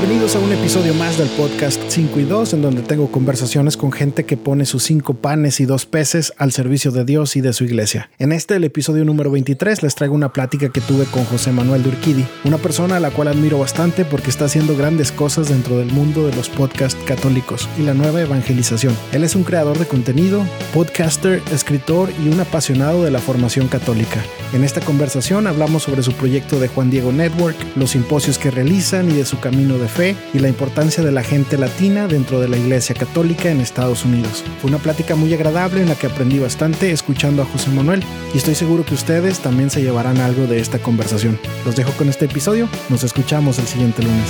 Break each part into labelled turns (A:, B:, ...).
A: Bienvenidos a un episodio más del podcast 5 y 2, en donde tengo conversaciones con gente que pone sus cinco panes y dos peces al servicio de Dios y de su iglesia. En este, el episodio número 23, les traigo una plática que tuve con José Manuel Durquidi, una persona a la cual admiro bastante porque está haciendo grandes cosas dentro del mundo de los podcasts católicos y la nueva evangelización. Él es un creador de contenido, podcaster, escritor y un apasionado de la formación católica. En esta conversación hablamos sobre su proyecto de Juan Diego Network, los simposios que realizan y de su camino de fe y la importancia de la gente latina dentro de la Iglesia Católica en Estados Unidos. Fue una plática muy agradable en la que aprendí bastante escuchando a José Manuel y estoy seguro que ustedes también se llevarán algo de esta conversación. Los dejo con este episodio, nos escuchamos el siguiente lunes.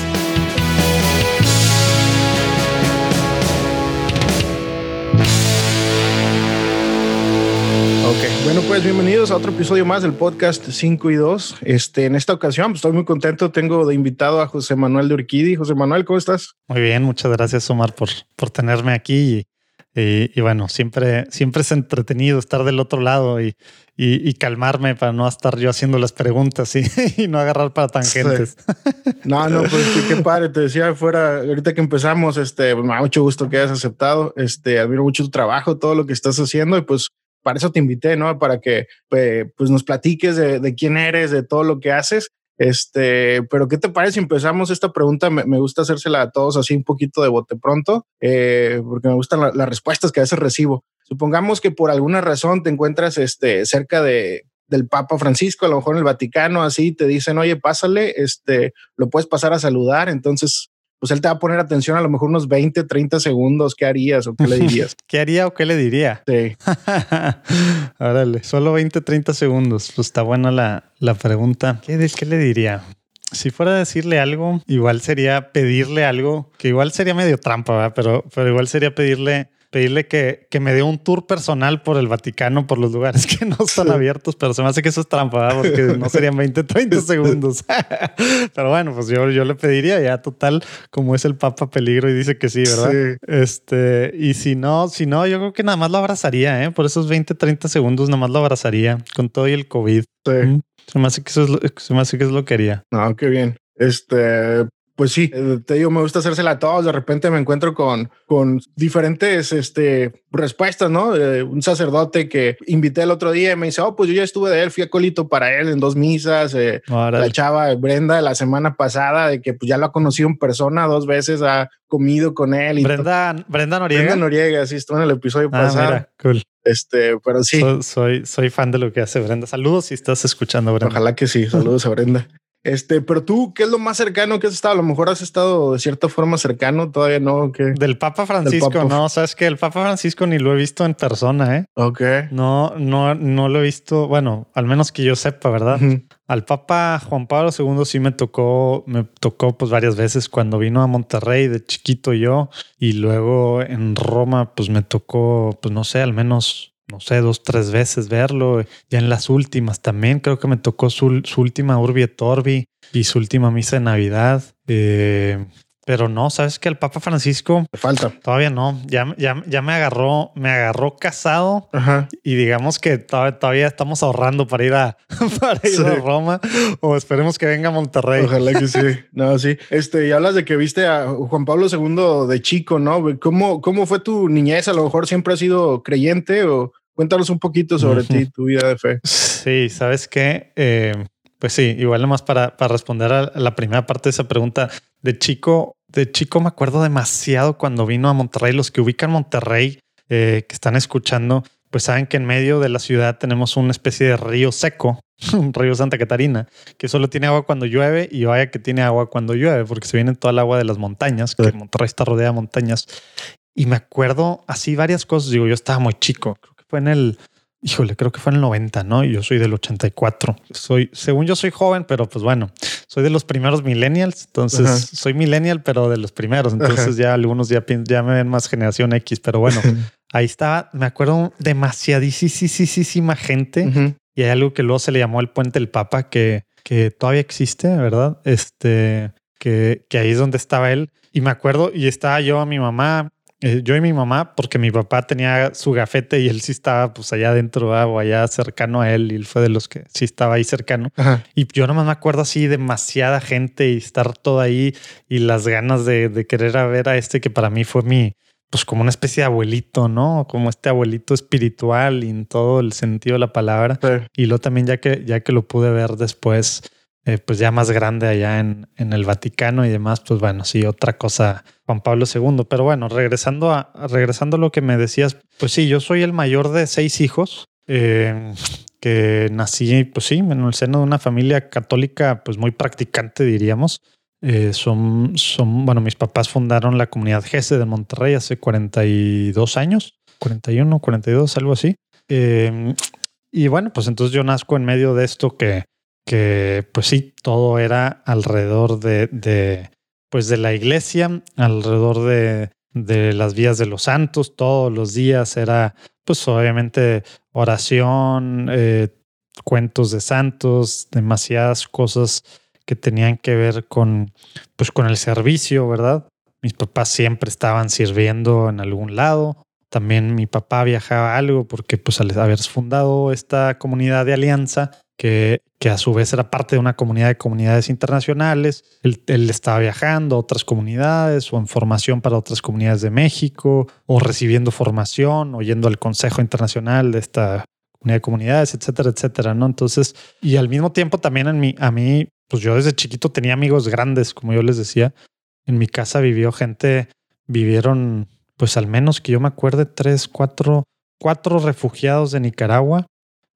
A: Bueno pues bienvenidos a otro episodio más del podcast 5 y 2. Este, en esta ocasión pues, estoy muy contento, tengo de invitado a José Manuel de Urquidi. José Manuel, ¿cómo estás?
B: Muy bien, muchas gracias Omar por, por tenerme aquí y, y, bueno, siempre, siempre es entretenido estar del otro lado y, y, calmarme para no estar yo haciendo las preguntas y, no agarrar para tangentes.
A: No, no, pues qué, padre. Te decía fuera, ahorita que empezamos, este, pues, me da mucho gusto que hayas aceptado. Este, admiro mucho tu trabajo, todo lo que estás haciendo y pues para eso te invité, ¿no? Para que pues nos platiques de, quién eres, de todo lo que haces. Este, pero ¿qué te parece si empezamos esta pregunta? Me, gusta hacérsela a todos así un poquito de bote pronto, eh, porque me gustan las respuestas que a veces recibo. Supongamos que por alguna razón te encuentras este, cerca de, del Papa Francisco, a lo mejor en el Vaticano, así te dicen, oye, pásale, este, lo puedes pasar a saludar. Entonces, pues él te va a poner atención a lo mejor unos 20, 30 segundos. ¿Qué harías o qué le dirías?
B: ¿Qué haría o qué le diría?
A: Sí.
B: Órale, solo 20, 30 segundos. Pues está buena la, la pregunta. ¿Qué, ¿Qué le diría? Si fuera a decirle algo, igual sería pedirle algo, que igual sería medio trampa, ¿verdad? Pero, pero igual sería pedirle pedirle que, que, me dé un tour personal por el Vaticano, por los lugares que no están abiertos, pero se me hace que eso es trampa, porque no serían 20, 30 segundos. pero bueno, pues yo, yo le pediría ya total, como es el Papa Peligro y dice que sí, ¿verdad? Sí. Este, y si no, si no, yo creo que nada más lo abrazaría, ¿eh? Por esos 20, 30 segundos nada más lo abrazaría con todo y el COVID.
A: Sí.
B: Se me hace que eso es lo, se me hace que es lo que haría.
A: No, qué bien. Este, pues sí, eh, te digo, me gusta hacérsela a todos. De repente me encuentro con, con diferentes este, respuestas, ¿no? un sacerdote que invité el otro día y me dice, oh, pues yo ya estuve de él, fui a colito para él en dos misas. Eh, la chava Brenda la semana pasada, de que pues ya lo ha conocido en persona dos veces, ha comido con él. Y
B: Brenda, Brenda Noriega.
A: Brenda Noriega, sí, estuvo en el episodio ah, pasado. Mira,
B: cool.
A: Este, pero sí.
B: soy, soy fan de lo que hace Brenda. Saludos si estás escuchando, Brenda.
A: Ojalá que sí. Saludos a Brenda. Este, pero tú, ¿qué es lo más cercano que has estado? A lo mejor has estado de cierta forma cercano, todavía no. que
B: Del Papa Francisco, no, sabes que el Papa Francisco ni lo he visto en persona, ¿eh?
A: Ok.
B: No, no, no lo he visto, bueno, al menos que yo sepa, ¿verdad? Al Papa Juan Pablo II sí me tocó, me tocó pues varias veces cuando vino a Monterrey de chiquito yo y luego en Roma pues me tocó, pues no sé, al menos no sé, dos, tres veces verlo. Ya en las últimas también creo que me tocó su, última Urbi et Orbi y su última misa de Navidad. Eh, pero no, sabes que el Papa Francisco
A: falta.
B: Todavía no. Ya, ya, ya me agarró, me agarró casado y digamos que todavía, estamos ahorrando para ir a para ir a Roma o esperemos que venga a Monterrey.
A: Ojalá que sí. No, sí. Este, y hablas de que viste a Juan Pablo II de chico, ¿no? ¿Cómo, cómo fue tu niñez? A lo mejor siempre has sido creyente o Cuéntanos un poquito sobre ti, tu vida de fe.
B: Sí, sabes qué, eh, pues sí, igual nomás para, para responder a la primera parte de esa pregunta. De chico, de chico me acuerdo demasiado cuando vino a Monterrey. Los que ubican Monterrey, eh, que están escuchando, pues saben que en medio de la ciudad tenemos una especie de río seco, un río Santa Catarina, que solo tiene agua cuando llueve y vaya que tiene agua cuando llueve, porque se viene toda el agua de las montañas, que Monterrey está rodeada de montañas. Y me acuerdo así varias cosas. Digo, yo estaba muy chico, fue en el, híjole, creo que fue en el 90, ¿no? Yo soy del 84. Soy, según yo soy joven, pero pues bueno, soy de los primeros millennials. Entonces soy millennial, pero de los primeros. Entonces ya algunos ya, ya me ven más generación X, pero bueno, ahí estaba, me acuerdo demasiadísima gente. Y hay algo que luego se le llamó el puente del Papa, que, que todavía existe, ¿verdad? Este, que, que ahí es donde estaba él. Y me acuerdo, y estaba yo a mi mamá Eh, yo y mi mamá, porque mi papá tenía su gafete y él sí estaba pues allá adentro o allá cercano a él y él fue de los que sí estaba ahí cercano. Y yo nomás me acuerdo así demasiada gente y estar todo ahí y las ganas de, de querer a ver a este que para mí fue mi, pues como una especie de abuelito, ¿no? Como este abuelito espiritual y en todo el sentido de la palabra. Y luego también ya que, ya que lo pude ver después, eh, pues ya más grande allá en, en, el Vaticano y demás, pues bueno, sí, otra cosa, Juan Pablo II. Pero bueno, regresando a, regresando a lo que me decías, pues sí, yo soy el mayor de seis hijos. Eh, que nací, pues sí, en el seno de una familia católica, pues muy practicante, diríamos. Eh, son, son, bueno, mis papás fundaron la comunidad GESE de Monterrey hace 42 años, 41, 42, algo así. Y bueno, pues entonces yo nazco en medio de esto que, que pues sí, todo era alrededor de, pues de la iglesia, alrededor de, de las vías de los santos, todos los días era pues obviamente oración, eh, cuentos de santos, demasiadas cosas que tenían que ver con, pues, con el servicio, ¿verdad? Mis papás siempre estaban sirviendo en algún lado. También mi papá viajaba algo porque pues al haber fundado esta comunidad de alianza, que, que a su vez era parte de una comunidad de comunidades internacionales, él, estaba viajando a otras comunidades o en formación para otras comunidades de México o recibiendo formación o yendo al Consejo Internacional de esta comunidad de comunidades, etcétera, etcétera, ¿no? Entonces, y al mismo tiempo también en mi, a mí pues yo desde chiquito tenía amigos grandes, como yo les decía. En mi casa vivió gente, vivieron, pues al menos que yo me acuerde, tres, cuatro, cuatro refugiados de Nicaragua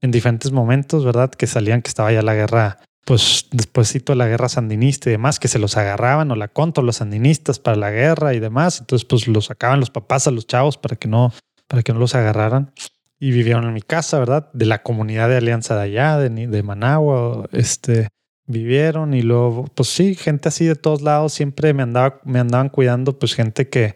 B: en diferentes momentos, ¿verdad? Que salían, que estaba ya la guerra, pues despuésito de la guerra sandinista y demás, que se los agarraban o la contra los sandinistas para la guerra y demás. Entonces, pues los sacaban los papás a los chavos para que no, para que no los agarraran. Y vivieron en mi casa, ¿verdad? De la comunidad de Alianza de allá, de, de Managua, este, vivieron y luego, pues sí, gente así de todos lados siempre me, andaba, me andaban cuidando, pues gente que,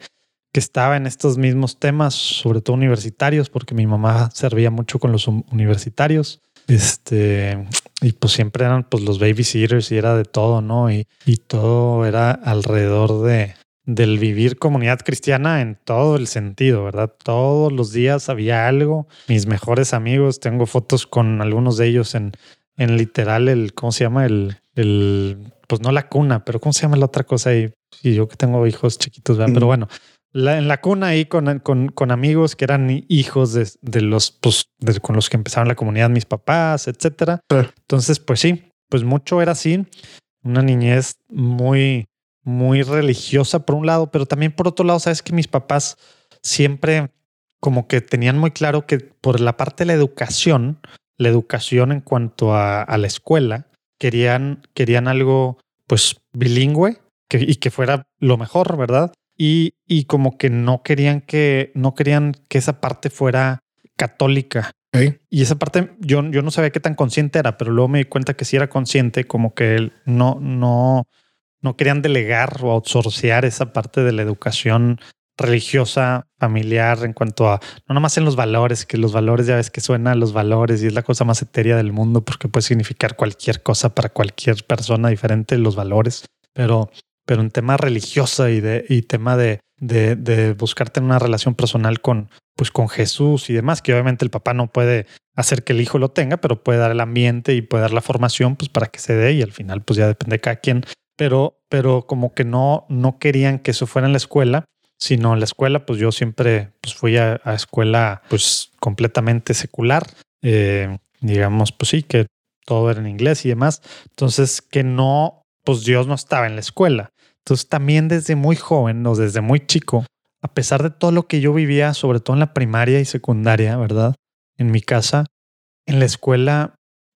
B: que estaba en estos mismos temas, sobre todo universitarios, porque mi mamá servía mucho con los universitarios. Este, y pues siempre eran pues los babysitters y era de todo, ¿no? Y, y todo era alrededor de, del vivir comunidad cristiana en todo el sentido, ¿verdad? Todos los días había algo. Mis mejores amigos, tengo fotos con algunos de ellos en, en literal el, ¿cómo se llama? El, el, pues no la cuna, pero ¿cómo se llama la otra cosa ahí? Y yo que tengo hijos chiquitos, ¿verdad? Pero bueno, la, en la cuna ahí con, con, con amigos que eran hijos de, de los, pues, con los que empezaron la comunidad, mis papás, etcétera. Entonces, pues sí, pues mucho era así. Una niñez muy, muy religiosa por un lado, pero también por otro lado, sabes que mis papás siempre como que tenían muy claro que por la parte de la educación, la educación en cuanto a, la escuela. Querían, querían algo pues bilingüe que, y que fuera lo mejor, ¿verdad? Y, y como que no querían que, no querían que esa parte fuera católica. Y esa parte yo, yo no sabía qué tan consciente era, pero luego me di cuenta que sí era consciente, como que no, no, no querían delegar o outsourcear esa parte de la educación religiosa, familiar, en cuanto a, no nomás en los valores, que los valores ya ves que suenan los valores y es la cosa más etérea del mundo porque puede significar cualquier cosa para cualquier persona diferente, los valores, pero, pero en tema religiosa y de, y tema de, de, de buscarte en una relación personal con, pues con Jesús y demás, que obviamente el papá no puede hacer que el hijo lo tenga, pero puede dar el ambiente y puede dar la formación, pues para que se dé y al final pues ya depende de cada quien, pero, pero como que no, no querían que eso fuera en la escuela sino en la escuela, pues yo siempre pues fui a, escuela pues completamente secular, eh, digamos, pues sí, que todo era en inglés y demás. Entonces, que no, pues Dios no estaba en la escuela. Entonces, también desde muy joven o desde muy chico, a pesar de todo lo que yo vivía, sobre todo en la primaria y secundaria, ¿verdad? En mi casa, en la escuela,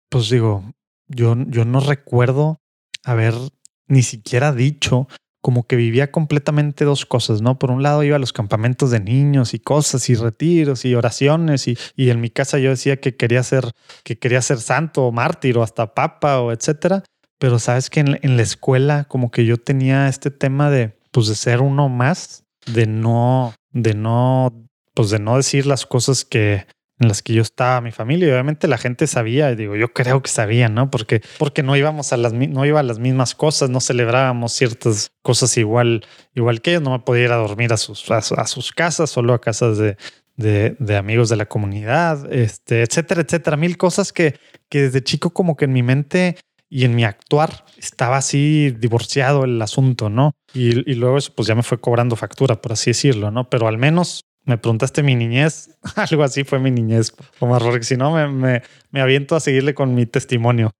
B: pues digo, yo, yo no recuerdo haber ni siquiera dicho como que vivía completamente dos cosas, ¿no? Por un lado iba a los campamentos de niños y cosas y retiros y oraciones y, y en mi casa yo decía que quería ser, que quería ser santo o mártir o hasta papa o etcétera. Pero sabes que en, en la escuela como que yo tenía este tema de, pues de ser uno más, de no, de no, pues de no decir las cosas que, en las que yo estaba, mi familia, y obviamente la gente sabía, digo, yo creo que sabían, ¿no? Porque, porque no íbamos a las, no iba a las mismas cosas, no celebrábamos ciertas cosas igual, igual que ellos, no me podía ir a dormir a sus, a, sus casas, solo a casas de, de, de, amigos de la comunidad, este, etcétera, etcétera, mil cosas que, que desde chico como que en mi mente y en mi actuar estaba así divorciado el asunto, ¿no? Y, y, luego eso pues ya me fue cobrando factura, por así decirlo, ¿no? Pero al menos me preguntaste mi niñez, algo así fue mi niñez, Omar, porque si no me, me, me, aviento a seguirle con mi testimonio.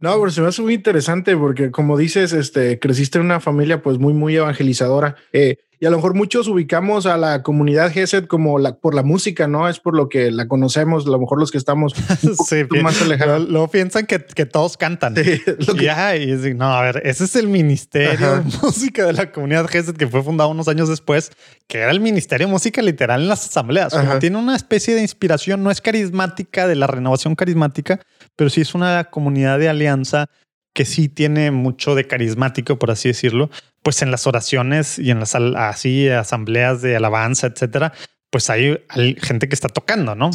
A: No, pero se me hace muy interesante porque como dices, este, creciste en una familia pues muy, muy evangelizadora. Eh, y a lo mejor muchos ubicamos a la comunidad GESED como la, por la música, ¿no? Es por lo que la conocemos, a lo mejor los que estamos
B: sí, más alejados. Luego piensan que, que, todos cantan. Sí, Ya, y no, a ver, ese es el Ministerio de Música de la comunidad GESED que fue fundado unos años después, que era el Ministerio de Música literal en las asambleas. tiene una especie de inspiración, no es carismática, de la renovación carismática, pero sí es una comunidad de alianza que sí tiene mucho de carismático, por así decirlo, pues en las oraciones y en las así asambleas de alabanza, etcétera, pues hay, gente que está tocando, ¿no?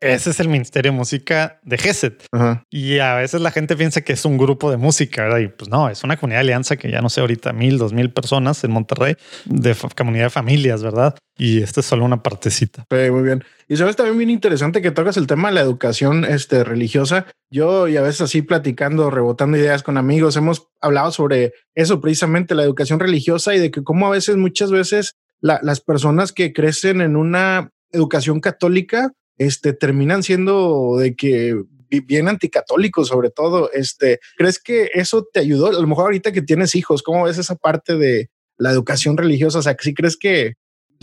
B: Ese es el Ministerio de Música de GESET. Y a veces la gente piensa que es un grupo de música, ¿verdad? Y pues no, es una comunidad de alianza que ya no sé ahorita, mil, dos mil personas en Monterrey, de comunidad de familias, ¿verdad? Y esta es solo una partecita.
A: Sí, muy bien. Y sabes también bien interesante que tocas el tema de la educación este, religiosa. Yo y a veces así platicando, rebotando ideas con amigos, hemos hablado sobre eso precisamente, la educación religiosa y de que cómo a veces, muchas veces las personas que crecen en una educación católica, este, terminan siendo de que bien anticatólicos sobre todo. Este, ¿crees que eso te ayudó? A lo mejor ahorita que tienes hijos, ¿cómo ves esa parte de la educación religiosa? O sea, si crees que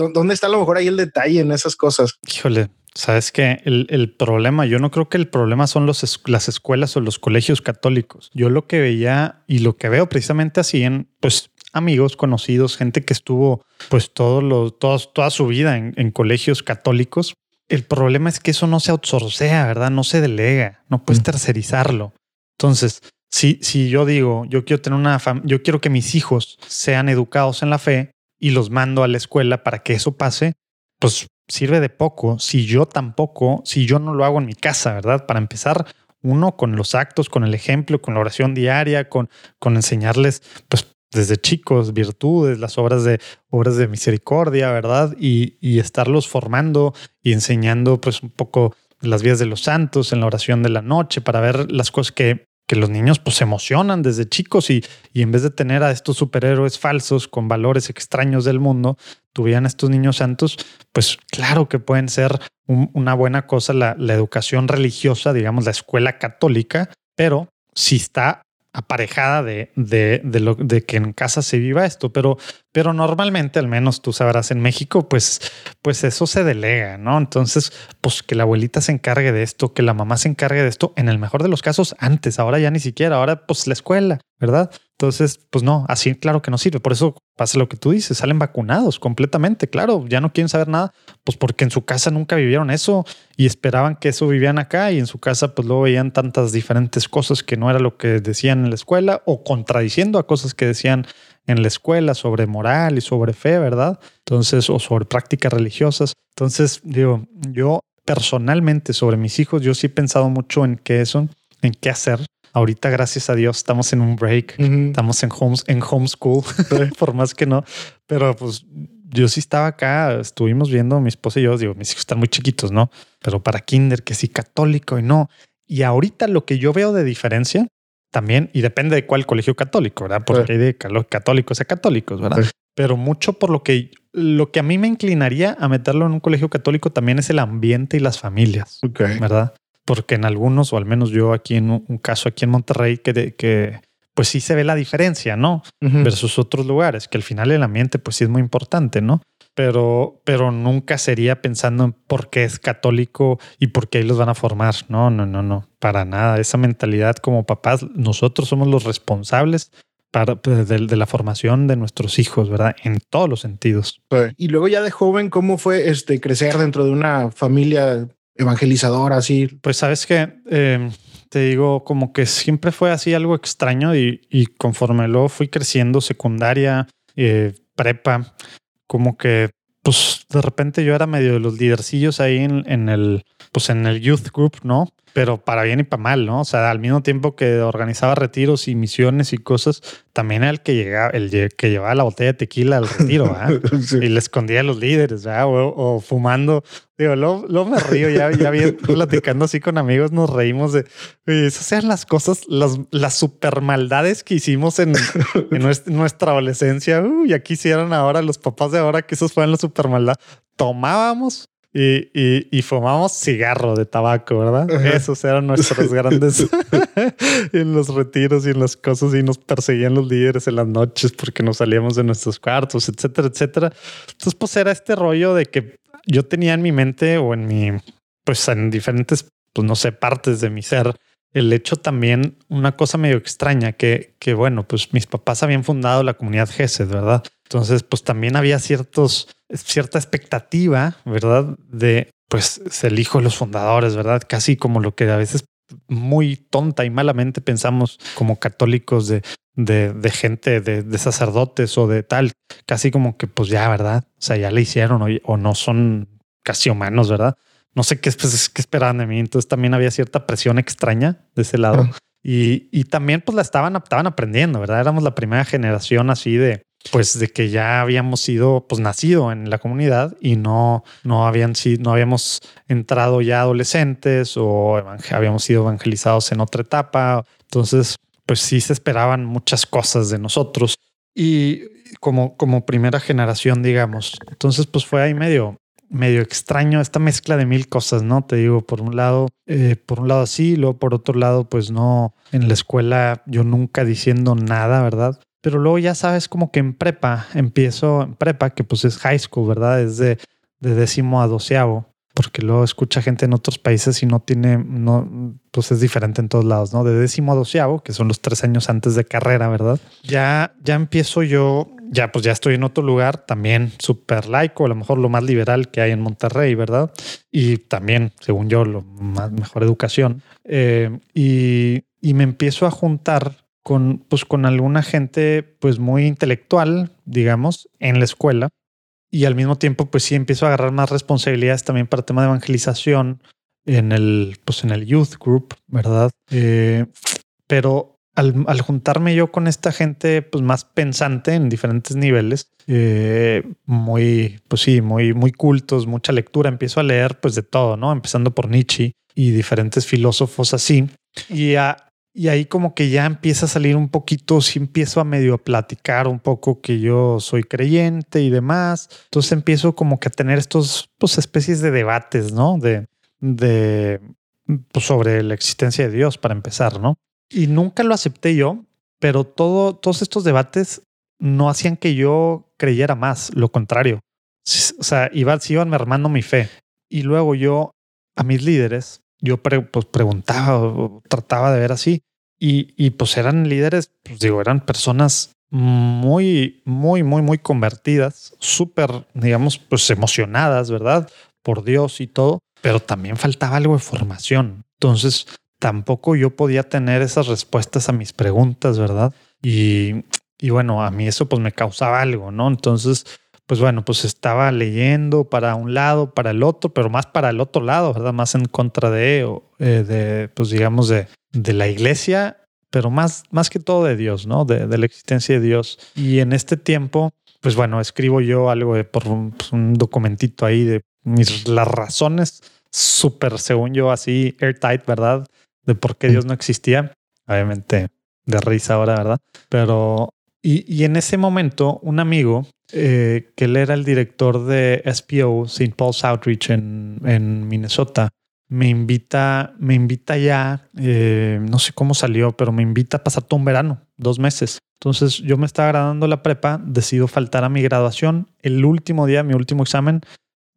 A: ¿dónde está a lo mejor ahí el detalle en esas cosas?
B: Híjole, sabes que el, el, problema, yo no creo que el problema son los, las escuelas o los colegios católicos. Yo lo que veía y lo que veo precisamente así en, pues amigos, conocidos, gente que estuvo pues todo lo, toda su vida en, colegios católicos. El problema es que eso no se outsourcea, ¿verdad? No se delega, no puedes mm. tercerizarlo. Entonces, si, si yo digo, yo quiero tener una yo quiero que mis hijos sean educados en la fe y los mando a la escuela para que eso pase, pues sirve de poco si yo tampoco, si yo no lo hago en mi casa, ¿verdad? Para empezar, uno con los actos, con el ejemplo, con la oración diaria, con, con enseñarles, pues desde chicos, virtudes, las obras de, obras de misericordia, ¿verdad? Y, y estarlos formando y enseñando pues un poco las vías de los santos en la oración de la noche para ver las cosas que, que los niños pues emocionan desde chicos y, y en vez de tener a estos superhéroes falsos con valores extraños del mundo, tuvieran estos niños santos, pues claro que pueden ser una buena cosa la, la educación religiosa, digamos la escuela católica, pero si está aparejada de, de, de, lo, de que en casa se viva esto, pero, pero normalmente, al menos tú sabrás en México, pues, pues eso se delega, ¿no? Entonces, pues que la abuelita se encargue de esto, que la mamá se encargue de esto, en el mejor de los casos antes, ahora ya ni siquiera, ahora pues la escuela, ¿verdad? Entonces, pues no, así claro que no sirve. Por eso pasa lo que tú dices, salen vacunados completamente, claro, ya no quieren saber nada, pues porque en su casa nunca vivieron eso y esperaban que eso vivían acá y en su casa pues luego veían tantas diferentes cosas que no era lo que decían en la escuela o contradiciendo a cosas que decían en la escuela sobre moral y sobre fe, ¿verdad? Entonces, o sobre prácticas religiosas. Entonces, digo, yo personalmente sobre mis hijos, yo sí he pensado mucho en qué eso, en qué hacer Ahorita, gracias a Dios, estamos en un break, estamos en, homes, en homeschool, por más que no. Pero pues yo sí estaba acá, estuvimos viendo mi esposa y yo, digo, mis hijos están muy chiquitos, ¿no? Pero para kinder, que sí, católico y no. Y ahorita lo que yo veo de diferencia también, y depende de cuál colegio católico, ¿verdad? Porque hay de católicos a católicos, ¿verdad? Pero mucho por lo que, lo que a mí me inclinaría a meterlo en un colegio católico también es el ambiente y las familias, ¿verdad? porque en algunos, o al menos yo aquí en un caso aquí en Monterrey, que, que pues sí se ve la diferencia, ¿no? Versus otros lugares, que al final el ambiente pues sí es muy importante, ¿no? Pero, pero nunca sería pensando en por qué es católico y por qué ahí los van a formar. No, no, no, no, para nada. Esa mentalidad como papás, nosotros somos los responsables para, pues, de, de, la formación de nuestros hijos, ¿verdad? En todos los sentidos.
A: Y luego ya de joven, ¿cómo fue este crecer dentro de una familia evangelizador así?
B: Pues sabes que em, te digo, como que siempre fue así algo extraño y, conforme luego fui creciendo, secundaria, eh, prepa, como que pues de repente yo era medio de los lidercillos ahí en, en el, pues en el youth group, ¿no? Pero para bien y para mal, ¿no? O sea, al mismo tiempo que organizaba retiros y misiones y cosas, también era el que llegaba, el que llevaba la botella de tequila al retiro, Y le escondía a los líderes, ¿verdad? O, fumando. Digo, luego, me río, ya, ya bien platicando así con amigos, nos reímos de esas sean las cosas, las, las super maldades que hicimos en, nuestra, adolescencia. Uy, aquí hicieron ahora los papás de ahora que esos fueron la super maldad. Tomábamos y, y, y fumamos cigarro de tabaco, ¿verdad? Esos eran nuestros grandes en los retiros y en las cosas y nos perseguían los líderes en las noches porque nos salíamos de nuestros cuartos, etcétera, etcétera. Entonces, pues era este rollo de que yo tenía en mi mente o en mi, pues en diferentes, pues no sé, partes de mi ser, el hecho también, una cosa medio extraña, que, que bueno, pues mis papás habían fundado la comunidad GESED, ¿verdad? Entonces, pues también había ciertos cierta expectativa, ¿verdad? De pues el hijo de los fundadores, ¿verdad? Casi como lo que a veces muy tonta y malamente pensamos como católicos de, de, gente, de, sacerdotes o de tal, casi como que pues ya, ¿verdad? O sea, ya le hicieron o, no son casi humanos, ¿verdad? No sé qué, pues, qué esperaban de mí. Entonces también había cierta presión extraña de ese lado. Y, y también pues la estaban, estaban aprendiendo, ¿verdad? Éramos la primera generación así de, pues de que ya habíamos sido pues nacido en la comunidad y no no habían no habíamos entrado ya adolescentes o habíamos sido evangelizados en otra etapa entonces pues sí se esperaban muchas cosas de nosotros y como como primera generación digamos entonces pues fue ahí medio medio extraño esta mezcla de mil cosas, ¿no? Te digo, por un lado, eh, por un lado sí, luego por otro lado, pues no, en la escuela yo nunca diciendo nada, ¿verdad? Pero luego ya sabes como que en prepa, empiezo en prepa, que pues es high school, ¿verdad? Es de, de décimo a doceavo, porque luego escucha gente en otros países y no tiene, no, pues es diferente en todos lados, ¿no? De décimo a doceavo, que son los tres años antes de carrera, ¿verdad? Ya, ya empiezo yo, ya pues ya estoy en otro lugar, también súper laico, a lo mejor lo más liberal que hay en Monterrey, ¿verdad? Y también, según yo, lo mejor educación. Eh, y, y me empiezo a juntar con, pues, con alguna gente pues muy intelectual, digamos, en la escuela. Y al mismo tiempo, pues sí empiezo a agarrar más responsabilidades también para el tema de evangelización en el, pues, en el youth group, ¿verdad? Eh, pero al, juntarme yo con esta gente pues más pensante en diferentes niveles, eh, muy, pues sí, muy, muy cultos, mucha lectura, empiezo a leer pues de todo, ¿no? Empezando por Nietzsche y diferentes filósofos así. Y a, y ahí como que ya empieza a salir un poquito, si empiezo a medio platicar un poco que yo soy creyente y demás. Entonces empiezo como que a tener estos pues especies de debates, ¿no? De, de pues, sobre la existencia de Dios para empezar, ¿no? Y nunca lo acepté yo, pero todo, todos estos debates no hacían que yo creyera más, lo contrario. O sea, iban, iban mermando mi fe. Y luego yo a mis líderes yo pues, preguntaba o trataba de ver así. Y, y pues eran líderes, pues digo, eran personas muy, muy, muy, muy convertidas, súper, digamos, pues emocionadas, ¿verdad? Por Dios y todo, pero también faltaba algo de formación. Entonces, tampoco yo podía tener esas respuestas a mis preguntas, ¿verdad? Y, y bueno, a mí eso pues me causaba algo, ¿no? Entonces, pues bueno, pues estaba leyendo para un lado, para el otro, pero más para el otro lado, ¿verdad? Más en contra de, eh, de pues digamos, de, de, la iglesia, pero más, más que todo de Dios, ¿no? De, de, la existencia de Dios. Y en este tiempo, pues bueno, escribo yo algo de, por un, pues un documentito ahí de mis, las razones súper, según yo, así airtight, ¿verdad? De por qué Dios no existía. Obviamente de risa ahora, ¿verdad? Pero, y, en ese momento, un amigo eh, que él era el director de SPO, St. Paul's Outreach en, en Minnesota, me invita, me invita ya, eh, no sé cómo salió, pero me invita a pasar todo un verano, dos meses. Entonces yo me estaba graduando la prepa, decido faltar a mi graduación. El último día, mi último examen,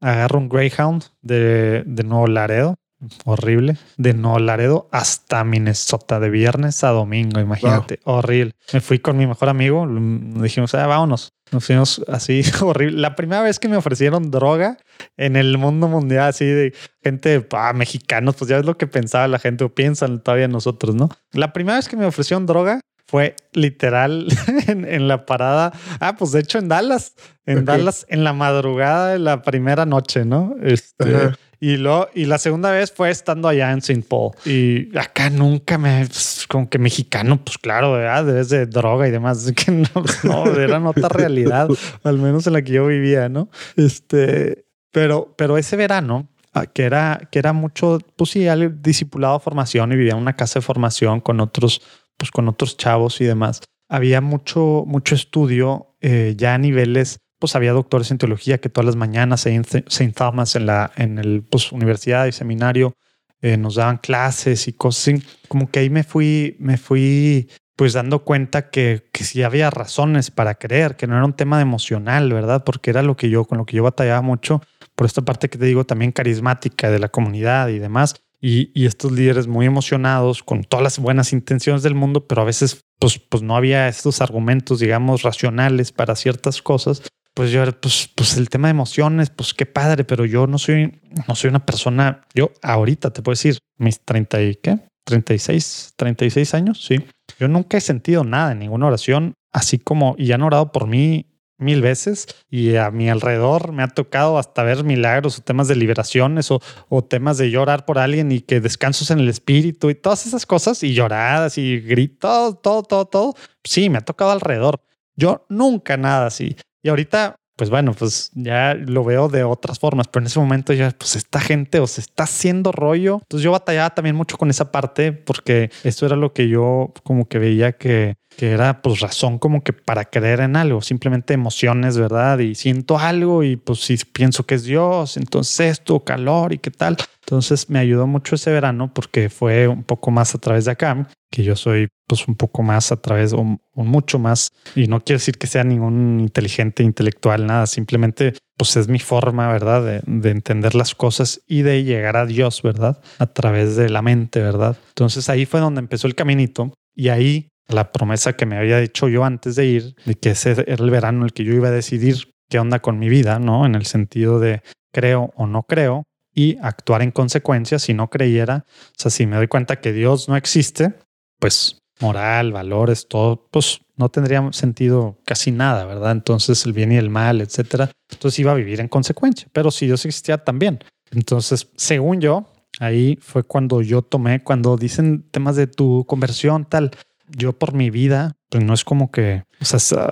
B: agarro un Greyhound de, de Nuevo Laredo horrible, de No Laredo hasta Minnesota, de viernes a domingo, imagínate, horrible. Me fui con mi mejor amigo, dijimos, ah, vámonos. Nos fuimos así horrible. La primera vez que me ofrecieron droga en el mundo mundial, así de gente ah, mexicanos, pues ya es lo que pensaba la gente o piensan todavía nosotros, ¿no? La primera vez que me ofrecieron droga fue literal en, la parada. Ah, pues de hecho en Dallas, en Dallas, en la madrugada de la primera noche, ¿no? Este, y, lo, y la segunda vez fue estando allá en St. Paul. Y acá nunca me, pues, como que mexicano, pues claro, ¿verdad? debes de droga y demás. Que no, no era otra realidad, al menos en la que yo vivía, ¿no? Este, pero, pero ese verano, ah, que era, que era mucho, pues sí, discipulado formación y vivía en una casa de formación con otros pues con otros chavos y demás, había mucho, mucho estudio eh, ya a niveles, pues había doctores en teología que todas las mañanas St. Thomas, en la en el, pues, universidad y seminario, eh, nos daban clases y cosas así. Como que ahí me fui, me fui pues dando cuenta que, que sí había razones para creer, que no era un tema emocional, ¿verdad? Porque era lo que yo, con lo que yo batallaba mucho, por esta parte que te digo también carismática de la comunidad y demás, y, estos líderes muy emocionados con todas las buenas intenciones del mundo, pero a veces pues, pues no había estos argumentos, digamos, racionales para ciertas cosas. Pues yo, pues, pues el tema de emociones, pues qué padre, pero yo no soy, no soy una persona, yo ahorita te puedo decir, mis 30 y qué, 36, 36 años, sí. Yo nunca he sentido nada en ninguna oración, así como, y han orado por mí mil veces y a mi alrededor me ha tocado hasta ver milagros o temas de liberaciones o, o, temas de llorar por alguien y que descansos en el espíritu y todas esas cosas y lloradas y gritos, todo, todo, todo. Sí, me ha tocado alrededor. Yo nunca nada así. Y ahorita pues bueno, pues ya lo veo de otras formas, pero en ese momento ya, pues esta gente o se está haciendo rollo. Entonces yo batallaba también mucho con esa parte porque esto era lo que yo como que veía que, que era pues razón como que para creer en algo, simplemente emociones, ¿verdad? Y siento algo y pues si pienso que es Dios, entonces esto, calor y qué tal. Entonces me ayudó mucho ese verano porque fue un poco más a través de acá, que yo soy pues un poco más a través o, mucho más, y no quiere decir que sea ningún inteligente, intelectual, nada, simplemente pues es mi forma, ¿verdad? De, de, entender las cosas y de llegar a Dios, ¿verdad? A través de la mente, ¿verdad? Entonces ahí fue donde empezó el caminito y ahí la promesa que me había hecho yo antes de ir, de que ese era el verano en el que yo iba a decidir qué onda con mi vida, ¿no? En el sentido de creo o no creo, y actuar en consecuencia si no creyera. O sea, si me doy cuenta que Dios no existe, pues moral, valores, todo, pues no tendría sentido casi nada, ¿verdad? Entonces el bien y el mal, etcétera. Entonces iba a vivir en consecuencia, pero si Dios existía también. Entonces, según yo, ahí fue cuando yo tomé, cuando dicen temas de tu conversión, tal, yo por mi vida, pues no es como que, o sea,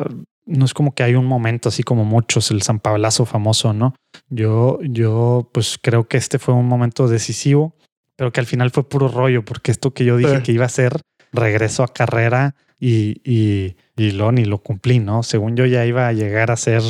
B: no es como que hay un momento así como muchos, el San Pablazo famoso, ¿no? Yo, yo, pues creo que este fue un momento decisivo, pero que al final fue puro rollo, porque esto que yo dije que iba a ser regreso a carrera y, y, y lo ni lo cumplí, ¿no? Según yo ya iba a llegar a ser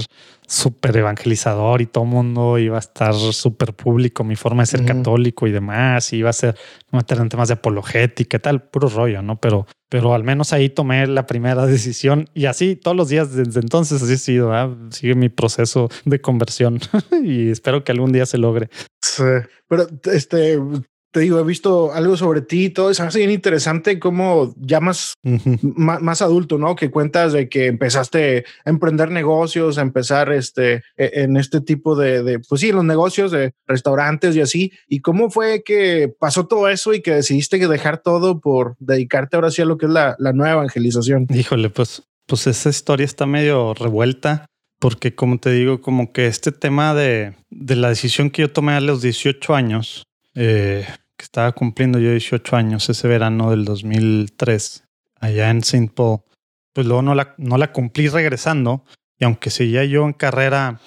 B: súper evangelizador y todo el mundo iba a estar súper público, mi forma de ser católico y demás, y iba a ser meter en temas de apologética y tal, puro rollo, ¿no? Pero, pero al menos ahí tomé la primera decisión y así todos los días desde entonces así ha sido, ¿eh? sigue mi proceso de conversión y espero que algún día se logre.
A: Sí, pero este, te digo, he visto algo sobre ti y todo. Es hace bien interesante cómo llamas más, adulto, ¿no? Que cuentas de que empezaste a emprender negocios, a empezar este, e, en este tipo de, pues sí, los negocios de restaurantes y así. ¿Y cómo fue que pasó todo eso y que decidiste que dejar todo por dedicarte ahora sí a lo que es la, la nueva evangelización?
B: Híjole, pues, pues esa historia está medio revuelta porque como te digo, como que este tema de, de la decisión que yo tomé a los 18 años, eh, que estaba cumpliendo yo 18 años ese verano del 2003, allá en St. Paul, pues luego no la, no la cumplí regresando. Y aunque seguía yo en carrera,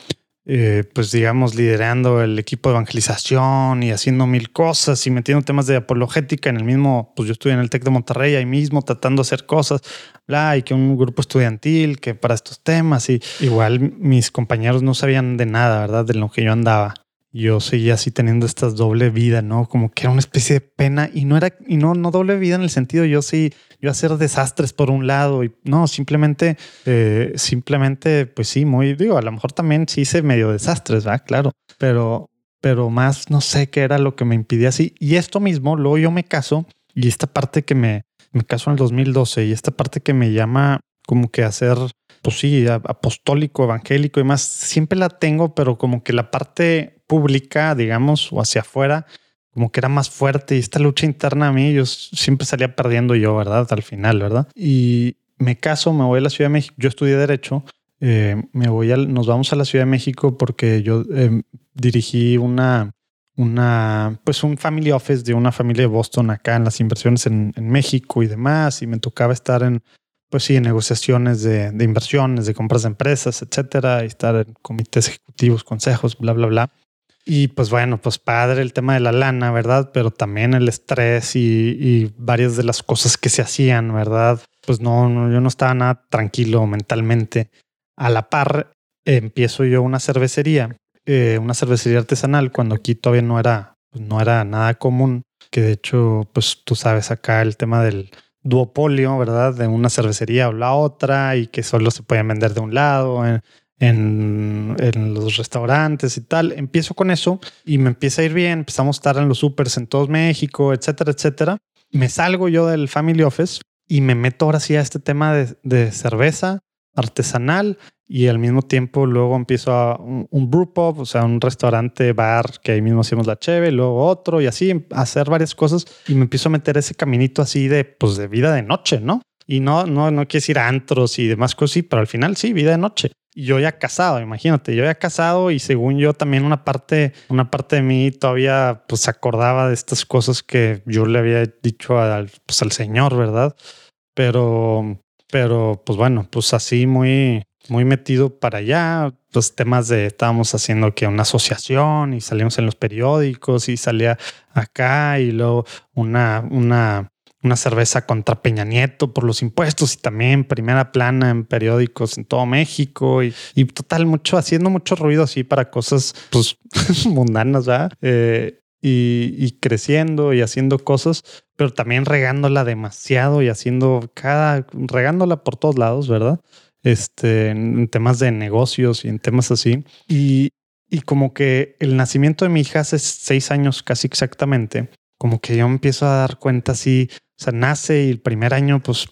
B: eh, pues digamos, liderando el equipo de evangelización y haciendo mil cosas y metiendo temas de apologética en el mismo, pues yo estuve en el TEC de Monterrey ahí mismo tratando de hacer cosas, bla, y que un grupo estudiantil que para estos temas y igual mis compañeros no sabían de nada, ¿verdad? De lo que yo andaba yo seguía así teniendo esta doble vida, ¿no? Como que era una especie de pena y no era, y no, no doble vida en el sentido yo sí, yo hacer desastres por un lado y no, simplemente, eh, simplemente, pues sí, muy, digo, a lo mejor también sí hice medio desastres, ¿verdad? Claro, pero, pero más no sé qué era lo que me impidía así. Y esto mismo, luego yo me caso y esta parte que me, me caso en el 2012 y esta parte que me llama como que hacer pues sí, apostólico, evangélico y más, siempre la tengo, pero como que la parte pública, digamos, o hacia afuera, como que era más fuerte y esta lucha interna a mí, yo siempre salía perdiendo yo, ¿verdad? Al final, ¿verdad? Y me caso, me voy a la Ciudad de México, yo estudié Derecho, eh, me voy a, nos vamos a la Ciudad de México porque yo eh, dirigí una, una, pues un family office de una familia de Boston acá en las inversiones en, en México y demás, y me tocaba estar en, pues sí, negociaciones de, de inversiones, de compras de empresas, etcétera, y estar en comités ejecutivos, consejos, bla, bla, bla. Y pues bueno, pues padre el tema de la lana, ¿verdad? Pero también el estrés y, varias de las cosas que se hacían, ¿verdad? Pues no, yo no estaba nada tranquilo mentalmente. A la par, empiezo yo una cervecería, eh, una cervecería artesanal, cuando aquí todavía no era, pues no era nada común, que de hecho, pues tú sabes acá el tema del duopolio, ¿verdad? De una cervecería o la otra y que solo se pueden vender de un lado en, los restaurantes y tal. Empiezo con eso y me empieza a ir bien. Empezamos a estar en los supers en todo México, etcétera, etcétera. Me salgo yo del Family Office y me meto ahora sí a este tema de, de cerveza artesanal y al mismo tiempo luego empiezo a un, un brew pub, o sea, un restaurante, bar, que ahí mismo hacemos la cheve, luego otro y así, a hacer varias cosas y me empiezo a meter ese caminito así de, pues, de vida de noche, ¿no? Y no, no, no quiero ir a antros y demás cosas, sí, pero al final sí, vida de noche yo ya casado, imagínate, yo ya casado y según yo también una parte, una parte de mí todavía pues acordaba de estas cosas que yo le había dicho al, pues, al Señor, ¿verdad? Pero, pero pues bueno, pues así muy, muy metido para allá, los temas de estábamos haciendo que una asociación y salimos en los periódicos y salía acá y luego una, una una cerveza contra Peña Nieto por los impuestos y también primera plana en periódicos en todo México y, total mucho haciendo mucho ruido así para cosas pues mundanas, ¿verdad? Eh, y, creciendo y haciendo cosas, pero también regándola demasiado y haciendo cada, regándola por todos lados, ¿verdad? Este, en temas de negocios y en temas así. Y, y como que el nacimiento de mi hija hace seis años casi exactamente, como que yo empiezo a dar cuenta así o sea, nace y el primer año, pues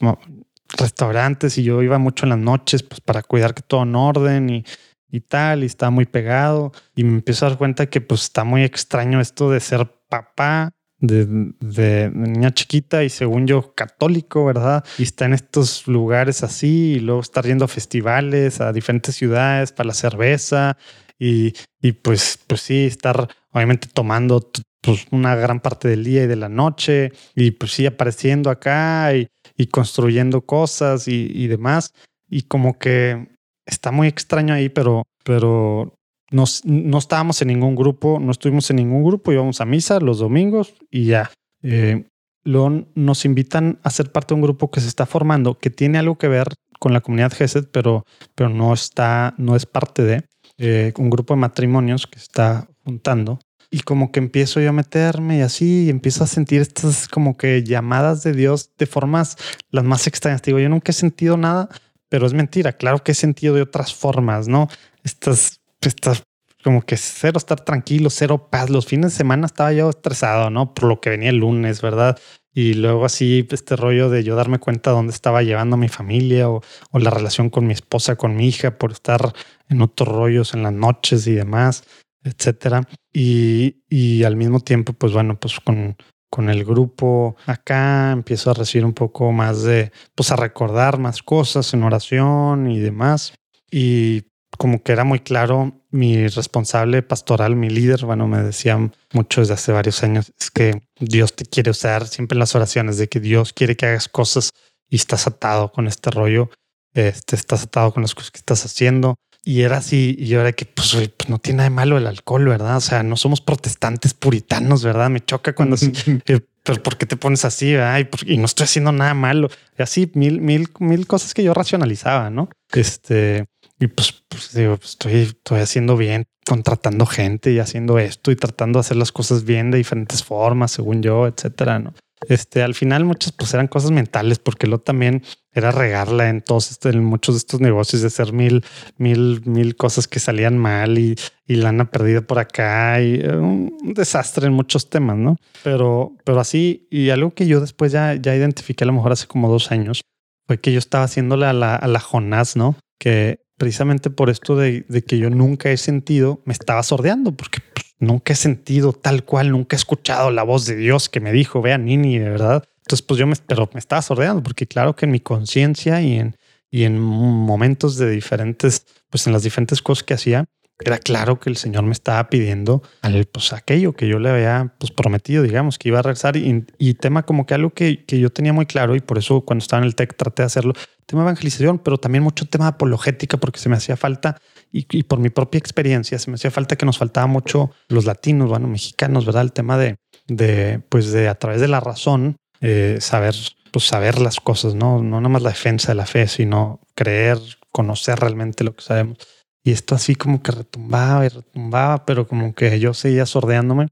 B: restaurantes y yo iba mucho en las noches, pues para cuidar que todo en orden y, y tal, y estaba muy pegado. Y me empiezo a dar cuenta que pues está muy extraño esto de ser papá de, de, niña chiquita y según yo católico, ¿verdad? Y está en estos lugares así y luego estar yendo a festivales, a diferentes ciudades para la cerveza y, y pues, pues sí, estar obviamente tomando pues una gran parte del día y de la noche y pues sí apareciendo acá y, construyendo cosas y, demás y como que está muy extraño ahí pero pero nos, no estábamos en ningún grupo no estuvimos en ningún grupo íbamos a misa los domingos y ya eh, luego nos invitan a ser parte de un grupo que se está formando que tiene algo que ver con la comunidad GESED pero pero no está no es parte de eh, un grupo de matrimonios que está juntando y como que empiezo yo a meterme y así, empiezo a sentir estas como que llamadas de Dios de formas las más extrañas. Digo, yo nunca he sentido nada, pero es mentira. Claro que he sentido de otras formas, ¿no? Estas, estas como que cero estar tranquilo, cero paz. Los fines de semana estaba yo estresado, ¿no? Por lo que venía el lunes, ¿verdad? Y luego así este rollo de yo darme cuenta dónde estaba llevando mi familia o, o la relación con mi esposa, con mi hija, por estar en otros rollos en las noches y demás etcétera. Y, y al mismo tiempo, pues bueno, pues con, con el grupo acá empiezo a recibir un poco más de, pues a recordar más cosas en oración y demás. Y como que era muy claro, mi responsable pastoral, mi líder, bueno, me decía mucho desde hace varios años, es que Dios te quiere usar siempre en las oraciones, de que Dios quiere que hagas cosas y estás atado con este rollo, este, estás atado con las cosas que estás haciendo y era así, y yo era que, pues, pues, no tiene nada de malo el alcohol, ¿verdad? O sea, no somos protestantes puritanos, ¿verdad? Me choca cuando... Eh, pero ¿por qué te pones así? Y, no estoy haciendo nada malo. Y así, mil, mil, mil cosas que yo racionalizaba, ¿no? Este, y pues, pues digo, pues, estoy, estoy haciendo bien, contratando gente y haciendo esto y tratando de hacer las cosas bien de diferentes formas, según yo, etcétera, ¿no? Este, al final muchas pues eran cosas mentales porque lo también era regarla en todos estos, en muchos de estos negocios de hacer mil, mil, mil cosas que salían mal y, y lana perdida por acá y eh, un desastre en muchos temas, ¿no? Pero, pero así, y algo que yo después ya, ya identifiqué a lo mejor hace como dos años, fue que yo estaba haciéndole a la, a la Jonás, ¿no? Que precisamente por esto de, que yo nunca he sentido, me estaba sordeando porque pues, nunca he sentido tal cual, nunca he escuchado la voz de Dios que me dijo, vea Nini, de verdad. Entonces, pues yo me, pero me estaba sordeando porque claro que en mi conciencia y en, y en momentos de diferentes, pues en las diferentes cosas que hacía, era claro que el Señor me estaba pidiendo al, pues, aquello que yo le había pues, prometido, digamos, que iba a regresar y, tema como que algo que, que, yo tenía muy claro y por eso cuando estaba en el TEC traté de hacerlo, tema evangelización, pero también mucho tema de apologética porque se me hacía falta y, por mi propia experiencia se me hacía falta que nos faltaba mucho los latinos, bueno, mexicanos, ¿verdad? El tema de, de pues de a través de la razón, eh, saber, pues saber las cosas, ¿no? No nada más la defensa de la fe, sino creer, conocer realmente lo que sabemos. Y esto así como que retumbaba y retumbaba, pero como que yo seguía sordeándome.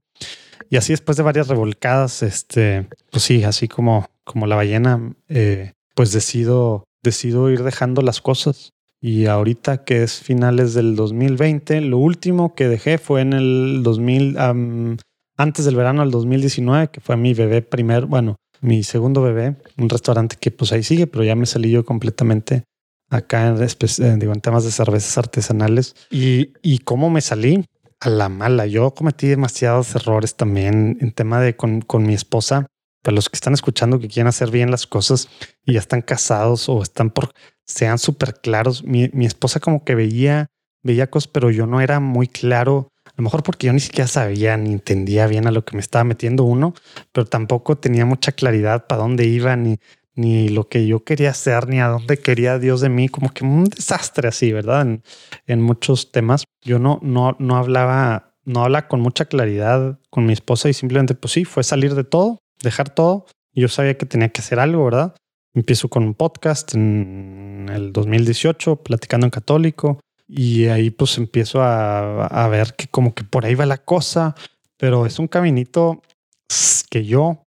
B: Y así después de varias revolcadas, este, pues sí, así como, como la ballena, eh, pues decido, decido ir dejando las cosas. Y ahorita que es finales del 2020, lo último que dejé fue en el 2000, antes del verano del 2019, que fue mi bebé primer, bueno, mi segundo bebé, un restaurante que pues ahí sigue, pero ya me salí yo completamente acá en, digo, en temas de cervezas artesanales. Y, y cómo me salí a la mala. Yo cometí demasiados errores también en tema de con, con mi esposa. Para los que están escuchando que quieren hacer bien las cosas y ya están casados o están por, sean súper claros. Mi, mi esposa como que veía, veía cosas, pero yo no era muy claro a lo mejor porque yo ni siquiera sabía ni entendía bien a lo que me estaba metiendo uno, pero tampoco tenía mucha claridad para dónde iba ni, ni lo que yo quería hacer, ni a dónde quería Dios de mí, como que un desastre así, ¿verdad? En, en muchos temas. Yo no, no, no hablaba, no habla con mucha claridad con mi esposa y simplemente, pues sí, fue salir de todo, dejar todo. Yo sabía que tenía que hacer algo, ¿verdad? Empiezo con un podcast en el 2018, platicando en católico, y ahí pues empiezo a, a ver que como que por ahí va la cosa, pero es un caminito que yo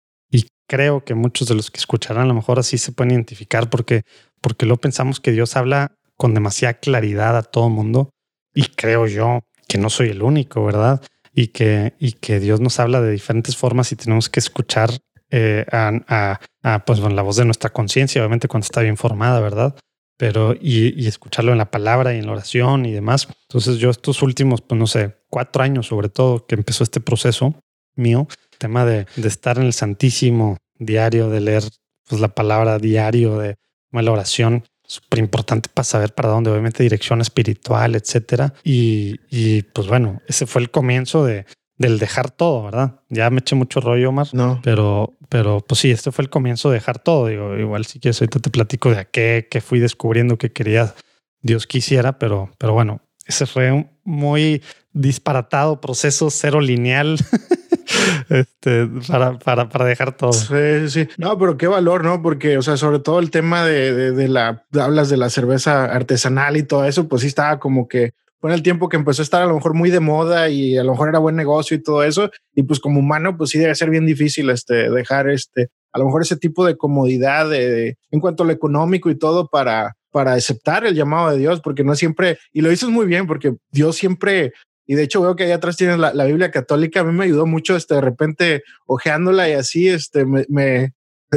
B: creo que muchos de los que escucharán a lo mejor así se pueden identificar porque, porque lo pensamos que Dios habla con demasiada claridad a todo mundo y creo yo que no soy el único, ¿verdad? Y que, y que Dios nos habla de diferentes formas y tenemos que escuchar eh, a, pues, la voz de nuestra conciencia, obviamente cuando está bien formada, ¿verdad? Pero y, y, escucharlo en la palabra y en la oración y demás. Entonces yo estos últimos, pues no sé, cuatro años sobre todo que empezó este proceso mío, tema de, estar en el Santísimo diario, de leer pues, la palabra diario, de la oración, súper importante para saber para dónde, obviamente dirección espiritual, etcétera. Y, y, pues bueno, ese fue el comienzo de, del dejar todo, ¿verdad? Ya me eché mucho rollo, más
A: No.
B: Pero, pero pues sí, este fue el comienzo de dejar todo. Digo, igual si quieres, ahorita te platico de a qué, qué fui descubriendo que quería Dios quisiera, pero, pero bueno, ese fue un muy disparatado proceso cero lineal este, para, para, para dejar todo.
A: Sí, sí. No, pero qué valor, ¿no? Porque, o sea, sobre todo el tema de, de, la, hablas de la cerveza artesanal y todo eso, pues sí estaba como que en el tiempo que empezó a estar a lo mejor muy de moda y a lo mejor era buen negocio y todo eso. Y pues como humano, pues sí debe ser bien difícil este, dejar este, a lo mejor ese tipo de comodidad de, en cuanto a lo económico y todo para, para aceptar el llamado de Dios, porque no siempre, y lo dices muy bien, porque Dios siempre y de hecho veo que ahí atrás tienes la, Biblia católica. A mí me ayudó mucho, este, de repente, ojeándola y así, este, me,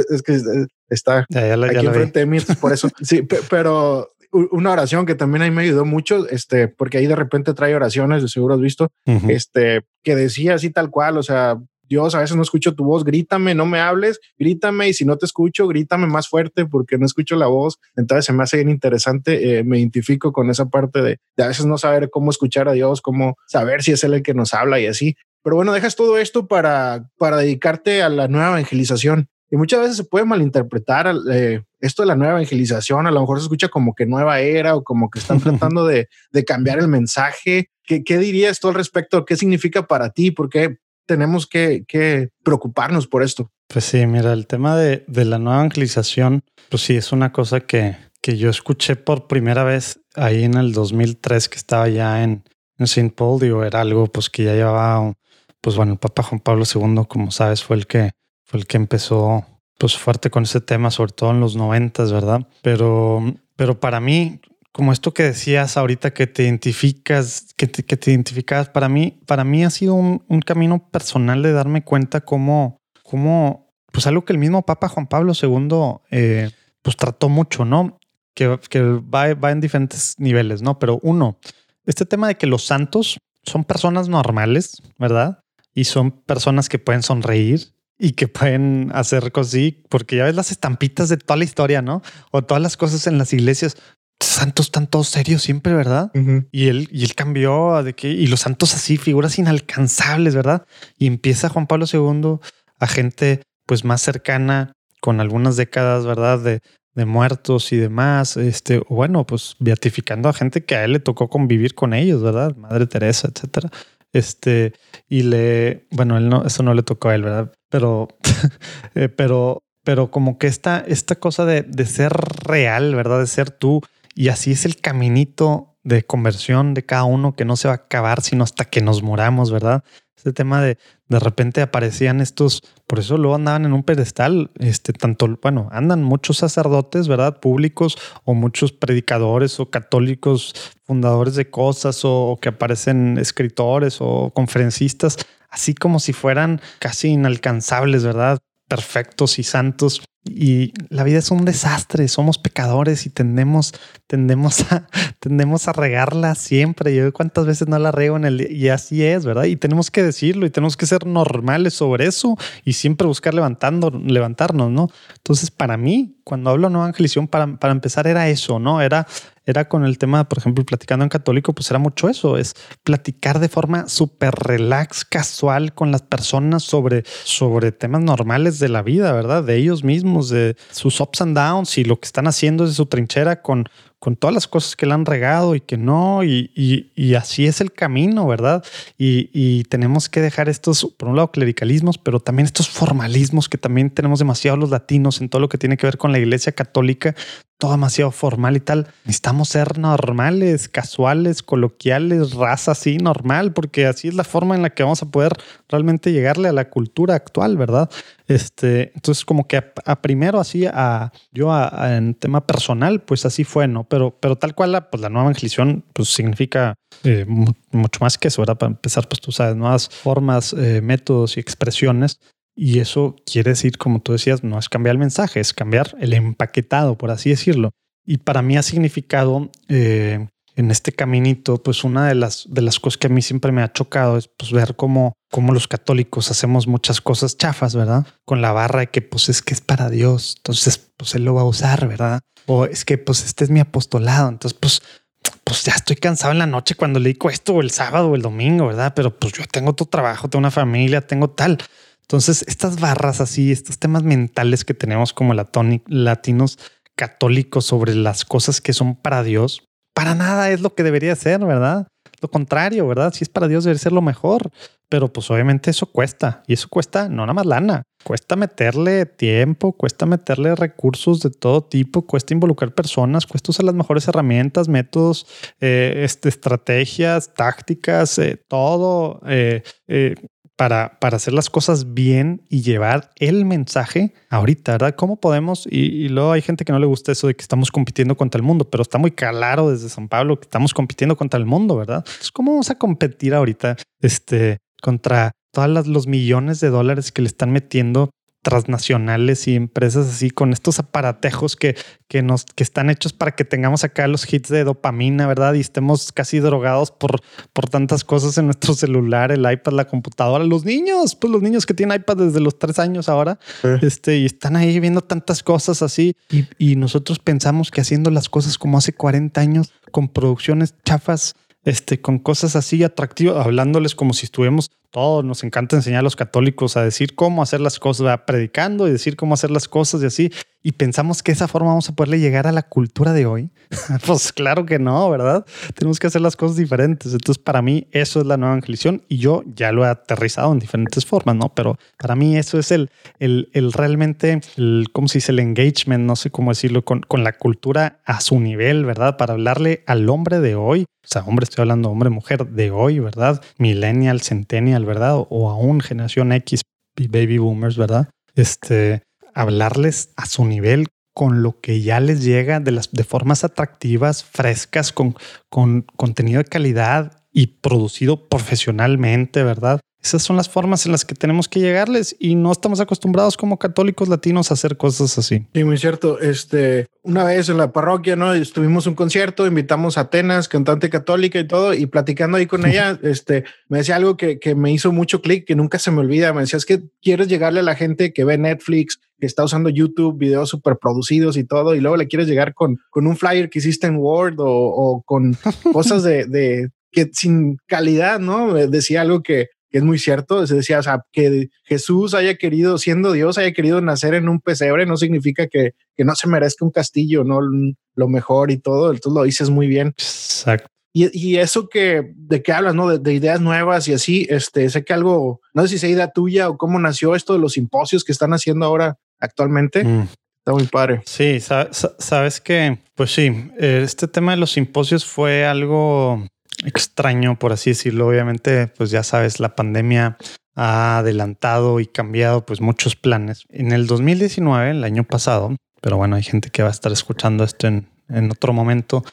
A: es que está aquí enfrente de mí, por eso. sí, pero una oración que también ahí me ayudó mucho, este, porque ahí de repente trae oraciones, de seguro has visto, este, que decía así tal cual, o sea, Dios, a veces no escucho tu voz, grítame, no me hables, grítame y si no te escucho, grítame más fuerte porque no escucho la voz. Entonces se me hace bien interesante, eh, me identifico con esa parte de, a veces no saber cómo escuchar a Dios, cómo saber si es Él el que nos habla y así. Pero bueno, dejas todo esto para, para dedicarte a la nueva evangelización. Y muchas veces se puede malinterpretar eh, esto de la nueva evangelización. A lo mejor se escucha como que nueva era o como que están tratando de, de cambiar el mensaje. ¿Qué, ¿Qué, dirías tú al respecto? ¿Qué significa para ti? ¿Por qué, tenemos que, preocuparnos por esto.
B: Pues sí, mira, el tema de, la nueva evangelización, pues sí, es una cosa que, que yo escuché por primera vez ahí en el 2003 que estaba ya en, en St. Paul, digo, era algo pues que ya llevaba, pues bueno, el Papa Juan Pablo II, como sabes, fue el que, fue el que empezó pues fuerte con ese tema, sobre todo en los noventas, ¿verdad? Pero, pero para mí, como esto que decías ahorita que te identificas, que te, que te identificas, para mí, para mí ha sido un, un, camino personal de darme cuenta cómo, cómo, pues algo que el mismo Papa Juan Pablo II, eh, pues trató mucho, ¿no? Que, que va, va, en diferentes niveles, ¿no? Pero uno, este tema de que los santos, son personas normales, ¿verdad? Y son personas que pueden sonreír y que pueden hacer cosas así, porque ya ves las estampitas de toda la historia, ¿no? O todas las cosas en las iglesias. Santos están todos serios siempre, ¿verdad? Y él, y él cambió de que, y los santos así, figuras inalcanzables, ¿verdad? Y empieza Juan Pablo II a gente pues más cercana con algunas décadas, ¿verdad? De, de muertos y demás, este, bueno, pues beatificando a gente que a él le tocó convivir con ellos, ¿verdad? Madre Teresa, etcétera. Este, y le, bueno, él no, eso no le tocó a él, ¿verdad? Pero, eh, pero, pero como que esta, esta cosa de, de ser real, ¿verdad? De ser tú, y así es el caminito de conversión de cada uno que no se va a acabar sino hasta que nos moramos, ¿verdad? Este tema de de repente aparecían estos, por eso luego andaban en un pedestal, este, tanto, bueno, andan muchos sacerdotes, ¿verdad? Públicos o muchos predicadores o católicos fundadores de cosas o, o que aparecen escritores o conferencistas, así como si fueran casi inalcanzables, ¿verdad? Perfectos y santos y la vida es un desastre, somos pecadores y tendemos, tendemos a, tendemos a regarla siempre. Yo cuántas veces no la rego en el y así es, ¿verdad? Y tenemos que decirlo y tenemos que ser normales sobre eso y siempre buscar levantando, levantarnos, ¿no? Entonces, para mí, cuando hablo de nueva evangelización, para, para empezar era eso, ¿no? Era era con el tema, por ejemplo, platicando en católico, pues era mucho eso, es platicar de forma súper relax, casual con las personas sobre, sobre temas normales de la vida, ¿verdad? De ellos mismos, de sus ups and downs y lo que están haciendo desde su trinchera con, con todas las cosas que le han regado y que no, y, y, así es el camino, ¿verdad? Y, y, tenemos que dejar estos, por un lado, clericalismos, pero también estos formalismos que también tenemos demasiado los latinos en todo lo que tiene que ver con la iglesia católica, todo demasiado formal y tal. Necesitamos ser normales, casuales, coloquiales, raza así, normal, porque así es la forma en la que vamos a poder realmente llegarle a la cultura actual, ¿verdad? Este, entonces, como que a, primero así, a yo en tema personal, pues así fue, ¿no? Pero, pero tal cual, la, pues la nueva evangelización, pues significa eh, mucho más que eso, ¿verdad? Para empezar, pues tú sabes, nuevas formas, eh, métodos y expresiones y eso quiere decir, como tú decías, no es cambiar el mensaje, es cambiar el empaquetado, por así decirlo. Y para mí ha significado eh, en este caminito, pues una de las, de las cosas que a mí siempre me ha chocado es pues, ver cómo, cómo los católicos hacemos muchas cosas chafas, ¿verdad? Con la barra de que pues es que es para Dios, entonces pues él lo va a usar, ¿verdad? O es que pues este es mi apostolado, entonces pues pues ya estoy cansado en la noche cuando le digo esto o el sábado o el domingo, ¿verdad? Pero pues yo tengo otro trabajo, tengo una familia, tengo tal. Entonces, estas barras así, estos temas mentales que tenemos como latinos católicos sobre las cosas que son para Dios, para nada es lo que debería ser, ¿verdad? Lo contrario, ¿verdad? Si es para Dios, debe ser lo mejor. Pero pues obviamente eso cuesta. Y eso cuesta no nada más lana. Cuesta meterle tiempo, cuesta meterle recursos de todo tipo, cuesta involucrar personas, cuesta usar las mejores herramientas, métodos, eh, este, estrategias, tácticas, eh, todo. Eh, para, para hacer las cosas bien y llevar el mensaje ahorita, ¿verdad? ¿Cómo podemos? Y, luego hay gente que no le gusta eso de que estamos compitiendo contra el mundo, pero está muy claro desde San Pablo que estamos compitiendo contra el mundo, ¿verdad? Entonces, ¿cómo vamos a competir ahorita este, contra todos los millones de dólares que le están metiendo transnacionales y empresas así con estos aparatejos que, que nos que están hechos para que tengamos acá los hits de dopamina, ¿verdad? Y estemos casi drogados por, por tantas cosas en nuestro celular, el iPad, la computadora, los niños, pues los niños que tienen iPad desde los tres años ahora, este, y están ahí viendo tantas cosas así. Y, y nosotros pensamos que haciendo las cosas como hace 40 años con producciones chafas, este, con cosas así atractivas, hablándoles como si estuviéramos todos nos encanta enseñar a los católicos a decir cómo hacer las cosas, predicando y decir cómo hacer las cosas y así. Y pensamos que esa forma vamos a poderle llegar a la cultura de hoy. pues claro que no, ¿verdad? Tenemos que hacer las cosas diferentes. Entonces, para mí, eso es la nueva evangelización y yo ya lo he aterrizado en diferentes formas, ¿no? Pero para mí, eso es el, el, el realmente, el, ¿cómo se dice? El engagement, no sé cómo decirlo, con, con la cultura a su nivel, ¿verdad? Para hablarle al hombre de hoy. O sea, hombre, estoy hablando hombre, mujer de hoy, ¿verdad? Millennial, centennial ¿verdad? O aún generación X baby boomers, ¿verdad? Este, hablarles a su nivel con lo que ya les llega de las de formas atractivas, frescas, con, con contenido de calidad y producido profesionalmente, ¿verdad? Esas son las formas en las que tenemos que llegarles y no estamos acostumbrados como católicos latinos a hacer cosas así.
A: Sí, muy cierto. Este, una vez en la parroquia, ¿no? Estuvimos un concierto, invitamos a Atenas, cantante católica y todo, y platicando ahí con ella, este, me decía algo que, que me hizo mucho clic, que nunca se me olvida. Me decía, es que quieres llegarle a la gente que ve Netflix, que está usando YouTube, videos súper producidos y todo, y luego le quieres llegar con, con un flyer que hiciste en Word o, o con cosas de, de que sin calidad, ¿no? Decía algo que, que es muy cierto. Se decía, o sea, que Jesús haya querido, siendo Dios, haya querido nacer en un pesebre, no significa que, que no se merezca un castillo, no lo mejor y todo. Entonces lo dices muy bien.
B: Exacto.
A: Y, y, eso que de qué hablas, ¿no? De, ideas nuevas y así, este, sé que algo, no sé si sea idea tuya o cómo nació esto de los simposios que están haciendo ahora actualmente. Mm. Está muy padre.
B: Sí, sabes, sabes que, pues sí, este tema de los simposios fue algo extraño, por así decirlo. Obviamente, pues ya sabes, la pandemia ha adelantado y cambiado pues muchos planes. En el 2019, el año pasado, pero bueno, hay gente que va a estar escuchando esto en, otro momento.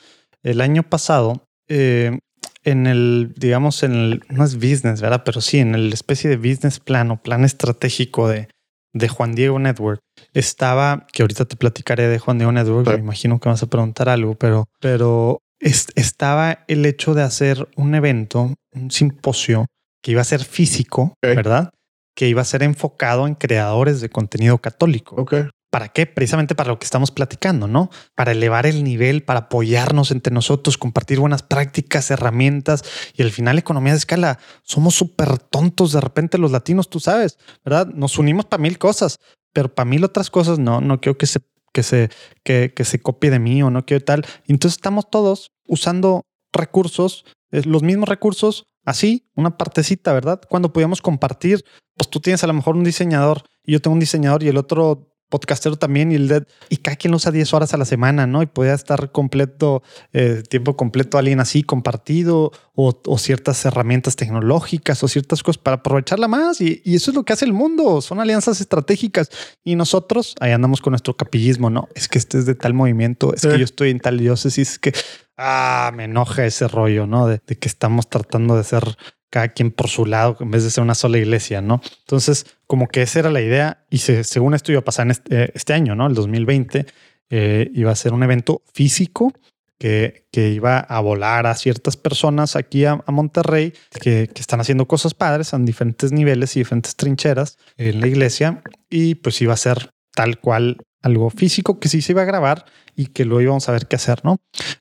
B: El año pasado, eh, en el, digamos, en el, no es business, ¿verdad? Pero sí, en el especie de business plan o plan estratégico de, de Juan Diego Network, estaba, que ahorita te platicaré de Juan Diego Network, me imagino que vas a preguntar algo, pero, pero estaba el hecho de hacer un evento, un simposio que iba a ser físico, ¿verdad? Que iba a ser enfocado en creadores de contenido católico. ¿Para qué? Precisamente para lo que estamos platicando, ¿no? Para elevar el nivel, para apoyarnos entre nosotros, compartir buenas prácticas, herramientas y al final economía de escala. Somos súper tontos de repente los latinos, tú sabes, ¿verdad? Nos unimos para mil cosas, pero para mil otras cosas no, no quiero que se que se, que, que se copie de mí o no quiero tal. Entonces estamos todos usando recursos, eh, los mismos recursos, así, una partecita, ¿verdad? Cuando podíamos compartir, pues tú tienes a lo mejor un diseñador y yo tengo un diseñador y el otro podcastero también y el dead y cada quien usa 10 horas a la semana, ¿no? Y podía estar completo, eh, tiempo completo alguien así compartido o, ciertas herramientas tecnológicas o ciertas cosas para aprovecharla más. Y, eso es lo que hace el mundo, son alianzas estratégicas. Y nosotros ahí andamos con nuestro capillismo, ¿no? Es que este es de tal movimiento, es que yo estoy en tal diócesis, es que, ah, me enoja ese rollo, ¿no? de que estamos tratando de ser cada quien por su lado en vez de ser una sola iglesia, ¿no? Entonces, como que esa era la idea y según esto iba a pasar en este, este año, ¿no? El 2020 eh, iba a ser un evento físico que, que, iba a volar a ciertas personas aquí a, Monterrey que, que, están haciendo cosas padres en diferentes niveles y diferentes trincheras en la iglesia y pues iba a ser tal cual algo físico que sí se iba a grabar y que luego íbamos a ver qué hacer, ¿no?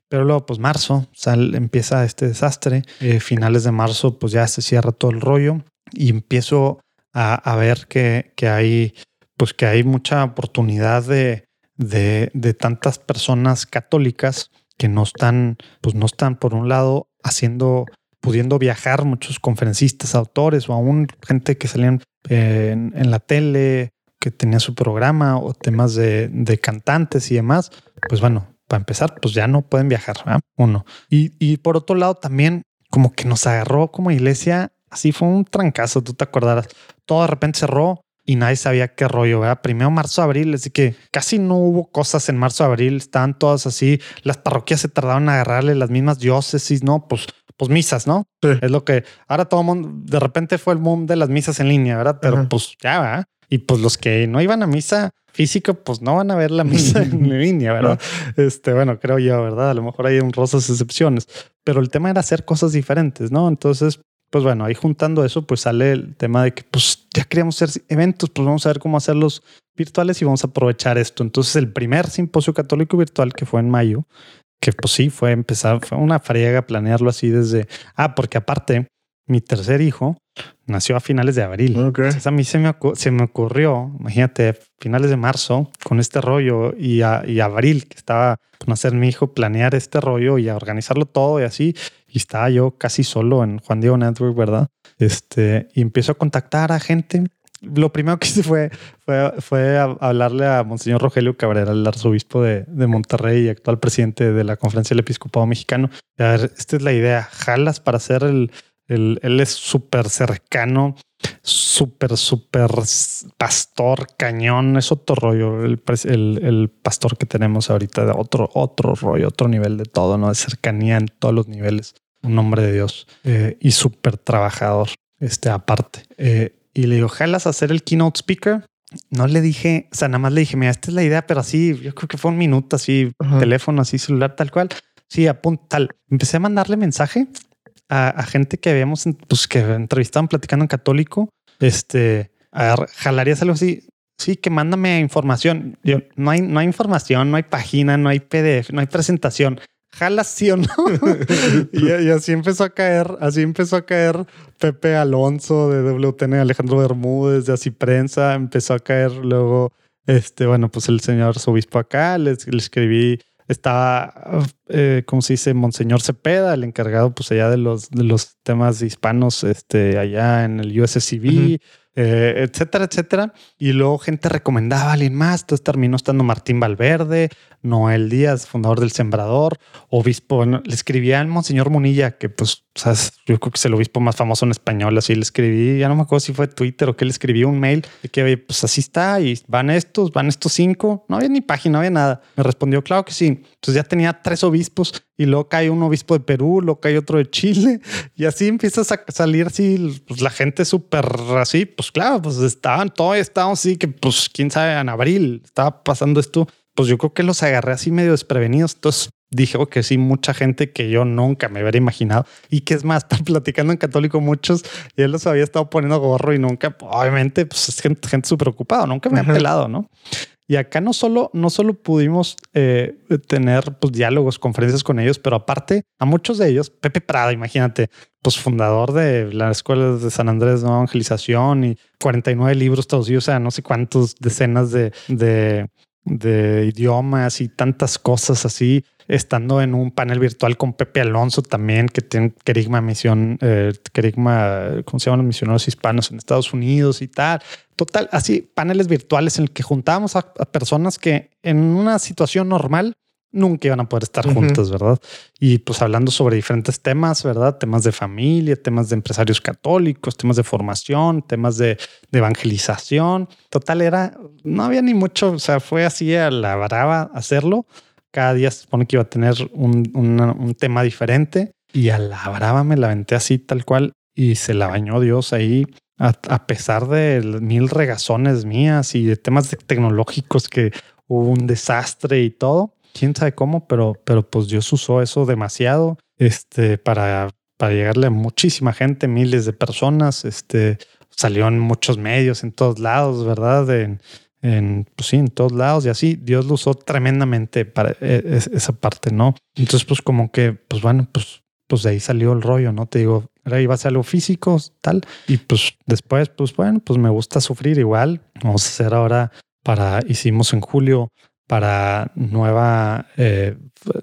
B: Pero luego, pues marzo, empieza este desastre. Eh, finales de marzo, pues ya se cierra todo el rollo y empiezo a, ver que, que, hay, pues que hay mucha oportunidad de, de, tantas personas católicas que no están, pues no están por un lado haciendo pudiendo viajar muchos conferencistas, autores o aún gente que salían en, la tele que tenía su programa o temas de, de cantantes y demás, pues bueno, para empezar, pues ya no pueden viajar, uno. Y, y por otro lado, también como que nos agarró como iglesia, así fue un trancazo, tú te acordarás. Todo de repente cerró y nadie sabía qué rollo, ¿verdad? Primero marzo, abril, así que casi no hubo cosas en marzo, abril, estaban todas así, las parroquias se tardaron en agarrarle las mismas diócesis, ¿no? Pues, pues misas, ¿no? Es lo que ahora todo el mundo, de repente fue el mundo de las misas en línea, ¿verdad? Pero pues ya, ¿verdad? Y pues los que no iban a misa físico, pues no van a ver la misa en línea, ¿verdad? Este, bueno, creo yo, ¿verdad? A lo mejor hay un rosas excepciones, pero el tema era hacer cosas diferentes, ¿no? Entonces, pues bueno, ahí juntando eso, pues sale el tema de que pues ya queríamos hacer eventos, pues vamos a ver cómo hacerlos virtuales y vamos a aprovechar esto. Entonces, el primer simposio católico virtual que fue en mayo, que pues sí, fue empezar, fue una friega planearlo así desde, ah, porque aparte, mi tercer hijo nació a finales de abril. Entonces a mí se me, se me ocurrió, imagínate, finales de marzo, con este rollo y, a, y abril, que estaba por nacer mi hijo, planear este rollo y a organizarlo todo y así. Y estaba yo casi solo en Juan Diego Network, ¿verdad? Este, y empiezo a contactar a gente. Lo primero que hice fue, fue, fue hablarle a Monseñor Rogelio Cabrera, el arzobispo de, de Monterrey y actual presidente de la Conferencia del Episcopado Mexicano. A ver, esta es la idea. Jalas para hacer el, él, es súper cercano, súper, súper pastor, cañón. Es otro rollo. El, el, pastor que tenemos ahorita, de otro, otro rollo, otro nivel de todo, ¿no? De cercanía en todos los niveles. Un hombre de Dios eh, y súper trabajador. este, aparte. Eh, y le digo, ¿jalas a hacer el keynote speaker? No le dije, o sea, nada más le dije, mira, esta es la idea, pero así, yo creo que fue un minuto, así, teléfono, así, celular, tal cual. Sí, apunta tal. Empecé a mandarle mensaje a, gente que habíamos, pues que entrevistaban platicando en católico. Este, a ver, jalarías algo así. Sí, que mándame información. No hay, no hay información, no hay página, no hay PDF, no hay presentación. Jala sí o no. y, así empezó a caer, así empezó a caer Pepe Alonso de WTN, Alejandro Bermúdez de Así Prensa, empezó a caer luego, este, bueno, pues el señor obispo acá, le, le escribí estaba, eh, ¿cómo se dice? Monseñor Cepeda, el encargado pues allá de los, de los temas hispanos, este, allá en el USCB, eh, etcétera, etcétera. Y luego gente recomendaba a alguien más. Entonces terminó estando Martín Valverde, Noel Díaz, fundador del Sembrador, obispo. le escribía al Monseñor Munilla, que pues, yo creo que es el obispo más famoso en español. Así le escribí, ya no me acuerdo si fue Twitter o que le escribí un mail de que, pues así está y van estos, van estos cinco. No había ni página, no había nada. Me respondió, claro que sí. Entonces ya tenía tres obispos y luego cae un obispo de Perú, luego cae otro de Chile y así empiezas a salir así pues, la gente súper así. Pues claro, pues estaban, todos estaban así que, pues quién sabe, en abril estaba pasando esto pues yo creo que los agarré así medio desprevenidos. Entonces dije que sí, mucha gente que yo nunca me hubiera imaginado. Y que es más, están platicando en católico muchos y él los había estado poniendo gorro y nunca, obviamente, pues es gente, gente súper ocupada, nunca me ha pelado, ¿no? Y acá no solo, no solo pudimos eh, tener pues, diálogos, conferencias con ellos, pero aparte a muchos de ellos, Pepe Prada, imagínate, pues fundador de la Escuela de San Andrés de Evangelización y 49 libros traducidos a no sé cuántos decenas de, de de idiomas y tantas cosas así, estando en un panel virtual con Pepe Alonso también, que tiene Kerigma Misión, eh, Kerigma, ¿cómo se llaman los misioneros hispanos en Estados Unidos y tal? Total, así paneles virtuales en el que juntábamos a personas que en una situación normal nunca iban a poder estar juntos, ¿verdad? Y pues hablando sobre diferentes temas, ¿verdad? Temas de familia, temas de empresarios católicos, temas de formación, temas de, evangelización. Total, era, no había ni mucho, o sea, fue así a la brava hacerlo. Cada día se supone que iba a tener un, tema diferente y a la brava me la aventé así tal cual y se la bañó Dios ahí. A, a pesar de mil regazones mías y de temas tecnológicos que hubo un desastre y todo, quién sabe cómo, pero, pero pues Dios usó eso demasiado este, para, para llegarle a muchísima gente, miles de personas. Este, salió en muchos medios, en todos lados, ¿verdad? En, en, pues sí, en todos lados y así. Dios lo usó tremendamente para e, esa parte, ¿no? Entonces, pues como que, pues bueno, pues, pues de ahí salió el rollo, ¿no? Te digo, ahora iba a ser algo físico, tal. Y pues después, pues bueno, pues me gusta sufrir igual. Vamos a hacer ahora para, hicimos en julio para nueva eh,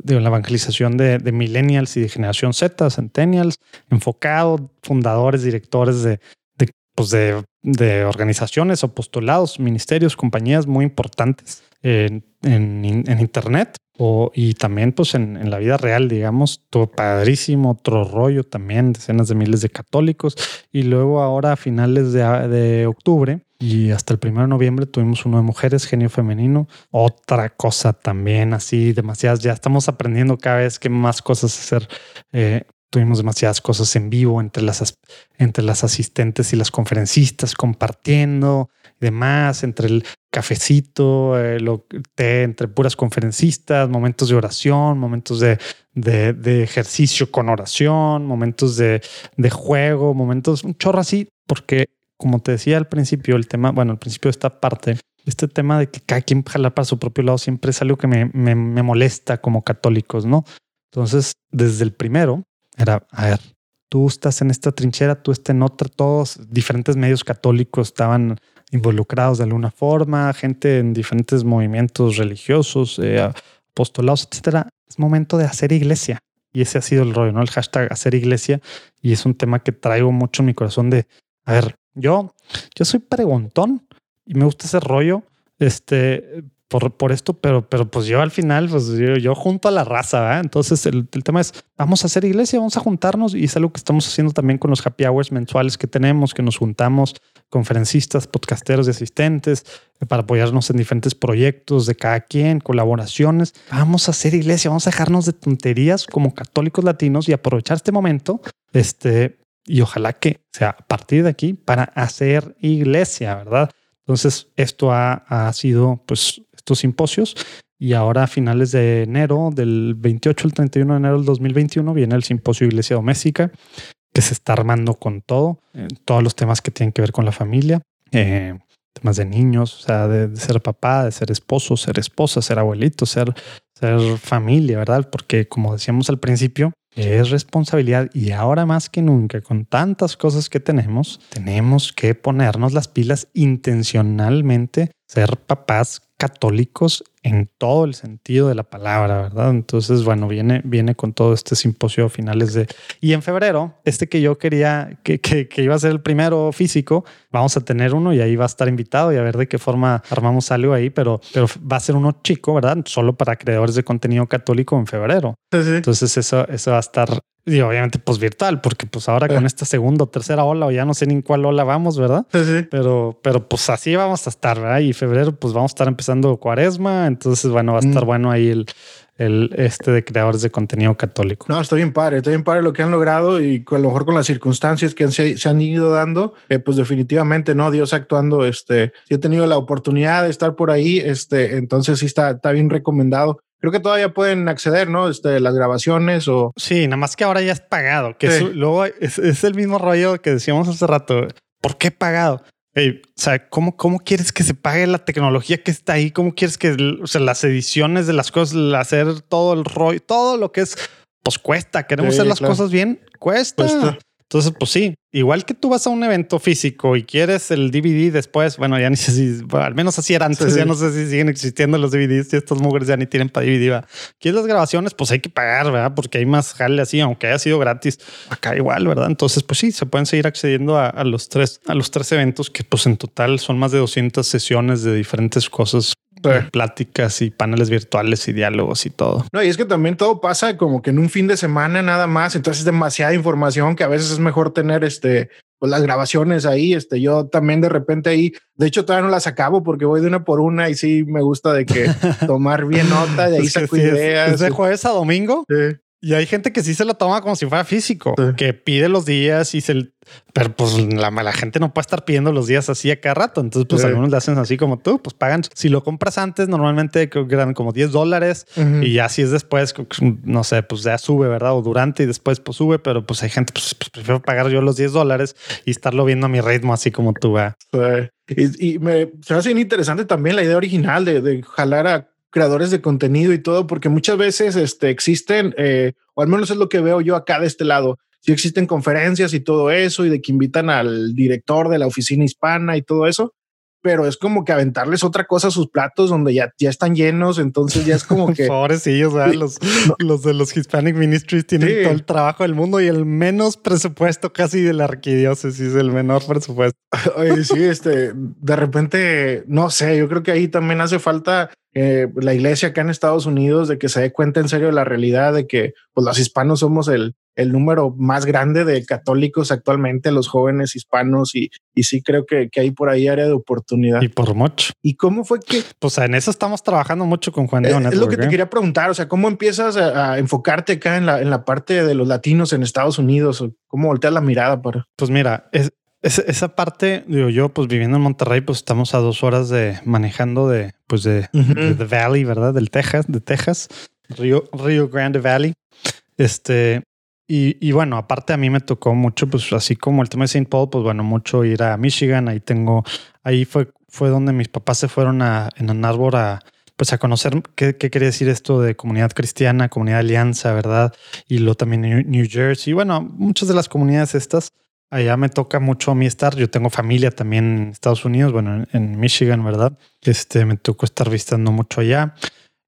B: de la evangelización de, millennials y de generación Z, centennials, enfocado, fundadores, directores de, de, pues de, de organizaciones, apostolados, ministerios, compañías muy importantes en, en, en Internet o, y también pues en, en, la vida real, digamos, todo padrísimo, otro rollo también, decenas de miles de católicos. Y luego ahora a finales de, de octubre y hasta el primero de noviembre tuvimos uno de mujeres, genio femenino. Otra cosa también, así demasiadas. Ya estamos aprendiendo cada vez que más cosas hacer. Eh, tuvimos demasiadas cosas en vivo entre las, entre las asistentes y las conferencistas compartiendo y demás, entre el cafecito, el té, entre puras conferencistas, momentos de oración, momentos de, de, de ejercicio con oración, momentos de, de juego, momentos, un chorro así, porque como te decía al principio, el tema, bueno, al principio de esta parte, este tema de que cada quien jalar para su propio lado siempre es algo que me, me, me molesta como católicos, ¿no? Entonces, desde el primero, era, a ver, tú estás en esta trinchera, tú estás en otra, todos diferentes medios católicos estaban involucrados de alguna forma, gente en diferentes movimientos religiosos, eh, apostolados, etcétera. Es momento de hacer iglesia. Y ese ha sido el rollo, ¿no? El hashtag hacer iglesia. Y es un tema que traigo mucho en mi corazón de, a ver, yo, yo soy preguntón y me gusta ese rollo. Este, por, por esto, pero, pero pues yo al final, pues yo, junto a la raza, entonces el, el, tema es, vamos a hacer iglesia, vamos a juntarnos y es algo que estamos haciendo también con los happy hours mensuales que tenemos, que nos juntamos conferencistas, podcasteros y asistentes eh, para apoyarnos en diferentes proyectos de cada quien, colaboraciones. Vamos a hacer iglesia, vamos a dejarnos de tonterías como católicos latinos y aprovechar este momento este, y ojalá que sea a partir de aquí para hacer iglesia, ¿verdad? Entonces, esto ha, ha sido pues estos simposios y ahora a finales de enero, del 28 al 31 de enero del 2021, viene el simposio Iglesia Doméstica, que se está armando con todo, eh, todos los temas que tienen que ver con la familia, eh, temas de niños, o sea, de, de, ser papá, de ser esposo, ser esposa, ser abuelito, ser, ser familia, ¿verdad? Porque como decíamos al principio, es responsabilidad y ahora más que nunca, con tantas cosas que tenemos, tenemos que ponernos las pilas intencionalmente, ser papás católicos en todo el sentido de la palabra, ¿verdad? Entonces, bueno, viene, viene con todo este simposio a finales de... Y en febrero, este que yo quería, que, que, que, iba a ser el primero físico, vamos a tener uno y ahí va a estar invitado y a ver de qué forma armamos algo ahí, pero, pero va a ser uno chico, ¿verdad? Solo para creadores de contenido católico en febrero. Sí, sí. Entonces, eso, eso va a estar y obviamente pues virtual, porque pues ahora con esta segunda o tercera ola o ya no sé ni en cuál ola vamos, ¿verdad?
A: Sí, sí.
B: Pero, pero pues así vamos a estar, ¿verdad? Y febrero pues vamos a estar empezando cuaresma, entonces bueno, va a estar mm. bueno ahí el, el este de creadores de contenido católico.
A: No, estoy bien padre, estoy bien padre lo que han logrado y a lo mejor con las circunstancias que se, se han ido dando, eh, pues definitivamente, ¿no? Dios actuando, este, si he tenido la oportunidad de estar por ahí, este, entonces sí está, está bien recomendado creo que todavía pueden acceder, ¿no? Este, las grabaciones o...
B: Sí, nada más que ahora ya es pagado, que sí. es, luego es, es, el mismo rollo que decíamos hace rato. ¿Por qué pagado? Hey, o sea, ¿cómo, ¿cómo quieres que se pague la tecnología que está ahí? ¿Cómo quieres que o sea, las ediciones de las cosas, hacer todo el rollo, todo lo que es, pues cuesta. Queremos sí, hacer las claro. cosas bien, cuesta. cuesta. Entonces, pues sí, igual que tú vas a un evento físico y quieres el DVD después, bueno, ya ni sé si, bueno, al menos así era antes, sí. ya no sé si siguen existiendo los DVDs y estas mujeres ya ni tienen para DVD. ¿va? ¿Quieres las grabaciones? Pues hay que pagar, ¿verdad? Porque hay más jale así, aunque haya sido gratis, acá igual, ¿verdad? Entonces, pues sí, se pueden seguir accediendo a, a los tres, a los tres eventos que pues en total son más de 200 sesiones de diferentes cosas Sí. pláticas y paneles virtuales y diálogos y todo.
A: No, y es que también todo pasa como que en un fin de semana nada más, entonces es demasiada información que a veces es mejor tener este pues las grabaciones ahí, este yo también de repente ahí, de hecho todavía no las acabo porque voy de una por una y sí me gusta de que tomar bien nota, de ahí saco
B: sí,
A: ideas.
B: Es, es de jueves a domingo.
A: Sí.
B: Y hay gente que sí se lo toma como si fuera físico, sí. que pide los días y se... Pero pues la, la, gente no puede estar pidiendo los días así a cada rato. Entonces, pues sí. algunos le hacen así como tú, pues pagan. Si lo compras antes, normalmente eran como 10 dólares uh -huh. y ya si es después, no sé, pues ya sube, ¿verdad? O durante y después pues sube, pero pues hay gente, pues, pues prefiero pagar yo los 10 dólares y estarlo viendo a mi ritmo así como tú, ¿verdad?
A: Y, y, me se hace interesante también la idea original de, de jalar a creadores de contenido y todo, porque muchas veces este, existen, eh, o al menos es lo que veo yo acá de este lado, si existen conferencias y todo eso, y de que invitan al director de la oficina hispana y todo eso, pero es como que aventarles otra cosa a sus platos donde ya, ya están llenos, entonces ya es como que...
B: Pobrecillos, ¿sabes? Los, no. los de los Hispanic Ministries tienen sí. todo el trabajo del mundo y el menos presupuesto casi de la arquidiócesis, el menor presupuesto.
A: Oye, sí, este, de repente, no sé, yo creo que ahí también hace falta eh, la iglesia acá en Estados Unidos de que se dé cuenta en serio de la realidad de que pues, los hispanos somos el, el número más grande de católicos actualmente, los jóvenes hispanos, y, y sí creo que, que hay por ahí área de oportunidad.
B: Y por mucho.
A: ¿Y cómo fue que...?
B: Pues en eso estamos trabajando mucho con Juan Diego
A: Es, es lo que te quería preguntar, o sea, ¿cómo empiezas a, a, enfocarte acá en la, en la parte de los latinos en Estados Unidos? ¿Cómo volteas la mirada para...?
B: Pues mira, es, esa, esa, parte, digo yo, pues viviendo en Monterrey, pues estamos a dos horas de manejando de, pues de, uh -huh. de, de Valley, ¿verdad? Del Texas, de Texas, Río, Río Grande Valley. Este, y, y, bueno, aparte a mí me tocó mucho, pues así como el tema de St. Paul, pues bueno, mucho ir a Michigan. Ahí tengo, ahí fue, fue donde mis papás se fueron a, en Ann Arbor a, pues a conocer qué, qué quería decir esto de comunidad cristiana, comunidad alianza, ¿verdad? Y luego también New, Jersey. Bueno, muchas de las comunidades estas, allá me toca mucho a mí estar. Yo tengo familia también en Estados Unidos, bueno, en, en Michigan, ¿verdad? Este, me tocó estar visitando mucho allá.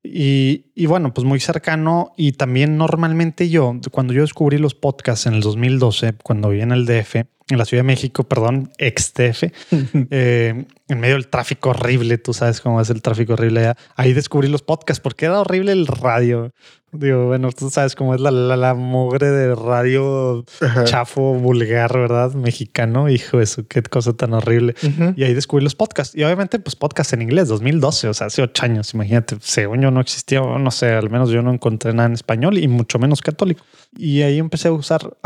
B: Y, y, bueno, pues muy cercano. Y también normalmente yo, cuando yo descubrí los podcasts en el 2012, cuando viví en el DF, en la Ciudad de México, perdón, XTF, eh, en medio del tráfico horrible. Tú sabes cómo es el tráfico horrible allá. Ahí descubrí los podcasts porque era horrible el radio. Digo, bueno, tú sabes cómo es la, la, mugre de radio chafo, vulgar, ¿verdad? Mexicano. Hijo, eso, qué cosa tan horrible. Y ahí descubrí los podcasts. Y obviamente, pues podcast en inglés, 2012, o sea, hace ocho años. Imagínate, según yo no existía, no sé, al menos yo no encontré nada en español y mucho menos católico. Y ahí empecé a usar,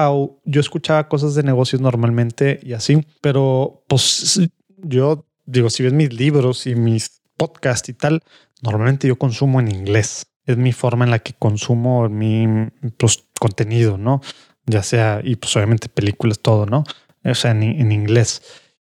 B: yo escuchaba cosas de negocios normalmente y así, pero pues yo digo, si ves mis libros y mis podcasts y tal, normalmente yo consumo en inglés es mi forma en la que consumo mi pues, contenido, ¿no? Ya sea, y pues obviamente películas, todo, ¿no? O sea, en, inglés.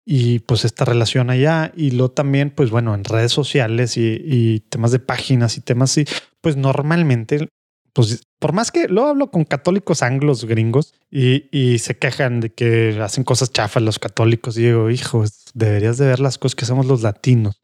B: Y pues esta relación allá y lo también, pues bueno, en redes sociales y, temas de páginas y temas así, pues normalmente, pues por más que lo hablo con católicos anglos gringos y, y se quejan de que hacen cosas chafas los católicos, y digo, hijo, deberías de ver las cosas que hacemos los latinos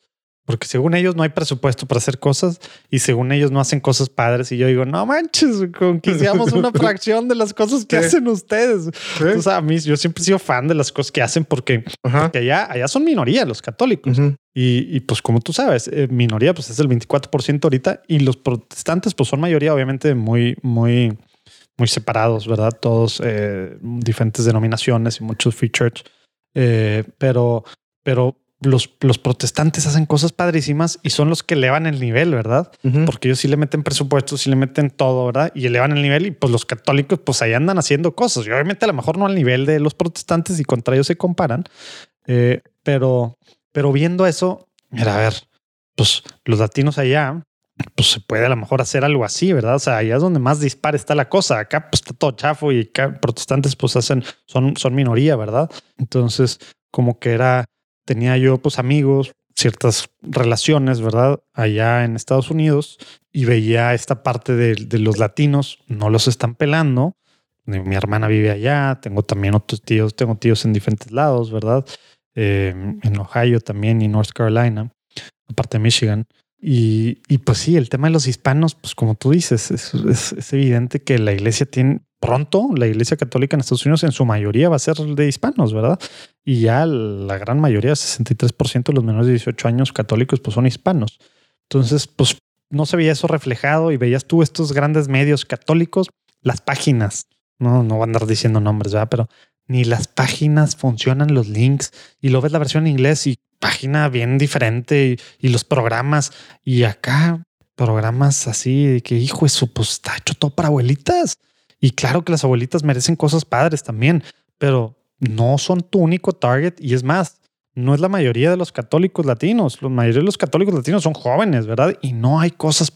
B: porque según ellos no hay presupuesto para hacer cosas y según ellos no hacen cosas padres. Y yo digo, no manches, con que hiciéramos una fracción de las cosas que hacen ustedes. O sea, a mí, yo siempre he sido fan de las cosas que hacen porque, allá, allá son minoría los católicos. y, pues como tú sabes, eh, minoría pues es el 24% ahorita y los protestantes pues son mayoría obviamente muy, muy, muy separados, ¿verdad? Todos eh, diferentes denominaciones y muchos free church. Eh, pero, pero los, protestantes hacen cosas padrísimas y son los que elevan el nivel, ¿verdad? Porque ellos sí le meten presupuestos, sí le meten todo, ¿verdad? Y elevan el nivel y pues los católicos pues ahí andan haciendo cosas. Y obviamente a lo mejor no al nivel de los protestantes y contra ellos se comparan, eh, pero, pero viendo eso, mira, a ver, pues los latinos allá, pues se puede a lo mejor hacer algo así, ¿verdad? O sea, allá es donde más dispara está la cosa. Acá pues está todo chafo y acá protestantes pues hacen, son, son minoría, ¿verdad? Entonces, como que era tenía yo pues amigos, ciertas relaciones, ¿verdad? Allá en Estados Unidos y veía esta parte de, los latinos, no los están pelando. Mi hermana vive allá, tengo también otros tíos, tengo tíos en diferentes lados, ¿verdad? Eh, en Ohio también y North Carolina, aparte de Michigan. Y, pues sí, el tema de los hispanos, pues como tú dices, es, es, evidente que la iglesia tiene, pronto la iglesia católica en Estados Unidos en su mayoría va a ser de hispanos, ¿verdad? Y ya la gran mayoría, 63% de los menores de 18 años católicos, pues son hispanos. Entonces, pues no se veía eso reflejado y veías tú estos grandes medios católicos, las páginas, no, no voy a andar diciendo nombres, ¿verdad? Pero ni las páginas funcionan los links y lo ves la versión en inglés y página bien diferente y, y los programas y acá programas así de que hijo eso pues está hecho todo para abuelitas y claro que las abuelitas merecen cosas padres también, pero no son tu único target. Y es más, no es la mayoría de los católicos latinos. La mayoría de los católicos latinos son jóvenes, ¿verdad? Y no hay cosas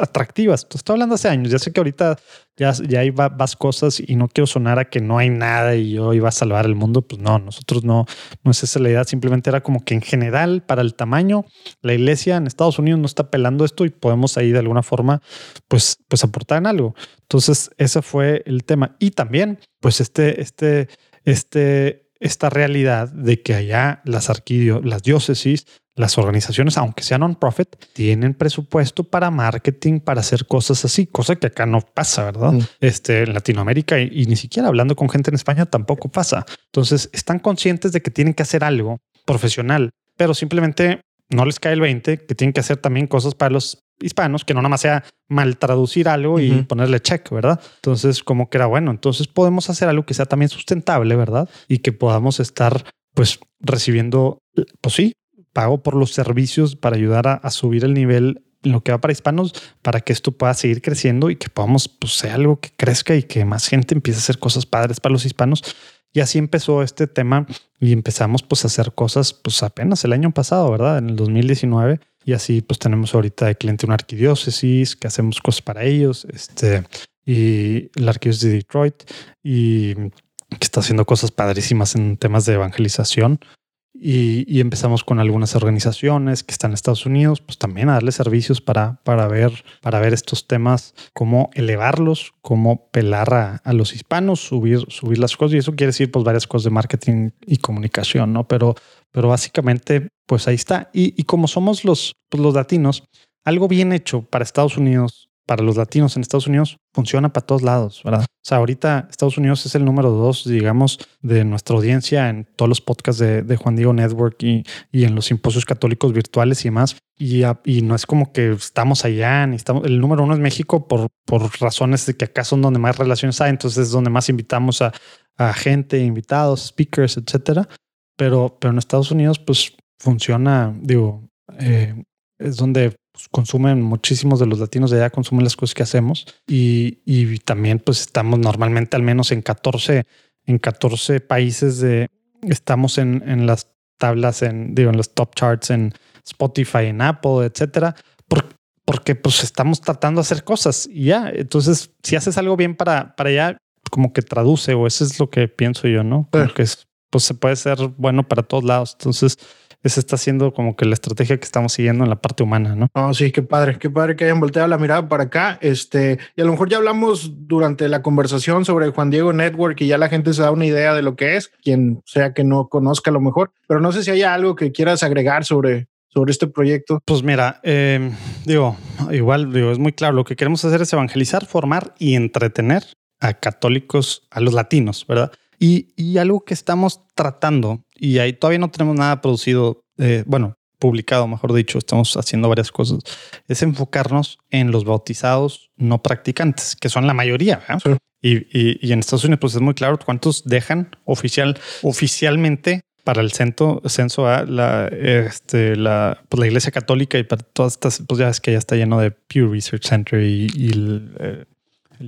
B: atractivas. Estás hablando hace años. Ya sé que ahorita ya, ya hay más cosas y no quiero sonar a que no hay nada y yo iba a salvar el mundo. Pues no, nosotros no, no es esa la idea. Simplemente era como que en general, para el tamaño, la iglesia en Estados Unidos no está pelando esto y podemos ahí de alguna forma, pues, pues aportar en algo. Entonces, ese fue el tema. Y también, pues este, este, este, esta realidad de que allá las arquidios, las diócesis, las organizaciones, aunque sean non-profit, tienen presupuesto para marketing, para hacer cosas así, cosa que acá no pasa, ¿verdad? Mm. Este, en Latinoamérica y, ni siquiera hablando con gente en España tampoco pasa. Entonces, están conscientes de que tienen que hacer algo profesional, pero simplemente no les cae el 20, que tienen que hacer también cosas para los hispanos, que no nada más sea mal traducir algo y ponerle check, ¿verdad? Entonces, como que era bueno, entonces podemos hacer algo que sea también sustentable, ¿verdad? Y que podamos estar, pues, recibiendo, pues sí, pago por los servicios para ayudar a, subir el nivel en lo que va para hispanos, para que esto pueda seguir creciendo y que podamos, pues, sea algo que crezca y que más gente empiece a hacer cosas padres para los hispanos. Y así empezó este tema y empezamos pues a hacer cosas pues apenas el año pasado, ¿verdad? En el 2019 y así pues tenemos ahorita de cliente una arquidiócesis que hacemos cosas para ellos, este, y la arquidiócesis de Detroit, y que está haciendo cosas padrísimas en temas de evangelización. Y, empezamos con algunas organizaciones que están en Estados Unidos, pues también a darle servicios para, para, ver, para ver estos temas, cómo elevarlos, cómo pelar a, los hispanos, subir, subir las cosas. Y eso quiere decir pues varias cosas de marketing y comunicación, ¿no? Pero, pero básicamente, pues ahí está. Y, como somos los, pues, los latinos, algo bien hecho para Estados Unidos para los latinos en Estados Unidos funciona para todos lados, ¿verdad? O sea, ahorita Estados Unidos es el número dos, digamos, de nuestra audiencia en todos los podcasts de, Juan Diego Network y, y, en los simposios católicos virtuales y demás. Y, y, no es como que estamos allá, ni estamos. El número uno es México por, por razones de que acá son donde más relaciones hay, entonces es donde más invitamos a, a gente, invitados, speakers, etcétera. Pero, pero en Estados Unidos, pues funciona, digo, eh, es donde pues, consumen muchísimos de los latinos de allá, consumen las cosas que hacemos y, y también pues estamos normalmente al menos en 14, en 14 países de, estamos en, en las tablas, en, digo, en los top charts en Spotify, en Apple, etcétera, porque pues estamos tratando de hacer cosas y ya. Entonces, si haces algo bien para, para allá, como que traduce o eso es lo que pienso yo, ¿no? Porque pues se puede ser bueno para todos lados. Entonces, esa está siendo como que la estrategia que estamos siguiendo en la parte humana, ¿no?
A: Oh, sí, qué padre, qué padre que hayan volteado la mirada para acá. Este, y a lo mejor ya hablamos durante la conversación sobre Juan Diego Network y ya la gente se da una idea de lo que es, quien sea que no conozca a lo mejor, pero no sé si hay algo que quieras agregar sobre, sobre este proyecto.
B: Pues mira, eh, digo, igual digo, es muy claro, lo que queremos hacer es evangelizar, formar y entretener a católicos, a los latinos, ¿verdad? Y, algo que estamos tratando, y ahí todavía no tenemos nada producido, eh, bueno, publicado, mejor dicho, estamos haciendo varias cosas, es enfocarnos en los bautizados no practicantes, que son la mayoría. Y, en Estados Unidos, pues es muy claro cuántos dejan oficial, oficialmente para el censo, censo a la, este, la, pues la Iglesia Católica y para todas estas, pues ya es que ya está lleno de Pew Research Center y, el, eh,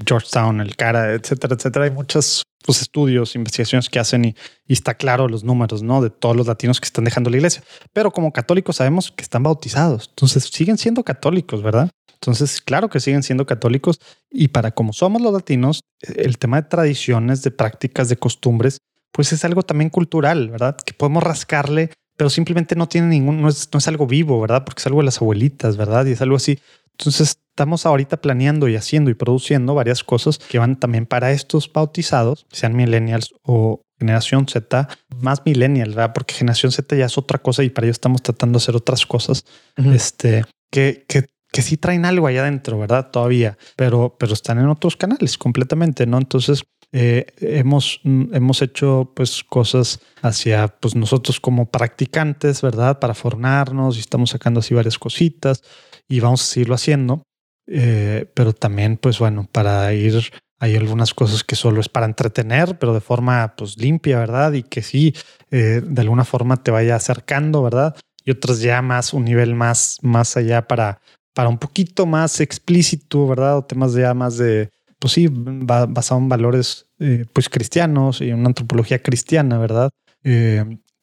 B: Georgetown, el CARA, etcétera, etcétera. Hay muchas pues, estudios, investigaciones que hacen y, está claro los números, ¿no? De todos los latinos que están dejando la iglesia. Pero como católicos sabemos que están bautizados. Entonces siguen siendo católicos, ¿verdad? Entonces, claro que siguen siendo católicos. Y para como somos los latinos, el tema de tradiciones, de prácticas, de costumbres, pues es algo también cultural, ¿verdad? Que podemos rascarle, pero simplemente no tiene ningún, no es, no es algo vivo, ¿verdad? Porque es algo de las abuelitas, ¿verdad? Y es algo así. Entonces, estamos ahorita planeando y haciendo y produciendo varias cosas que van también para estos bautizados, sean millennials o generación Z, más millennials, ¿verdad? Porque generación Z ya es otra cosa y para ello estamos tratando de hacer otras cosas, este, que, que, que sí traen algo allá adentro, ¿verdad? Todavía, pero, pero están en otros canales completamente, ¿no? Entonces, eh, hemos, hemos hecho pues cosas hacia pues nosotros como practicantes, ¿verdad? Para formarnos y estamos sacando así varias cositas y vamos a seguirlo haciendo. Eh, pero también, pues bueno, para ir, hay algunas cosas que solo es para entretener, pero de forma pues limpia, ¿verdad? Y que sí, eh, de alguna forma te vaya acercando, ¿verdad? Y otras ya más, un nivel más, más allá para, para un poquito más explícito, ¿verdad? O temas ya más de, pues sí, basado en valores eh, pues cristianos y una antropología cristiana, ¿verdad?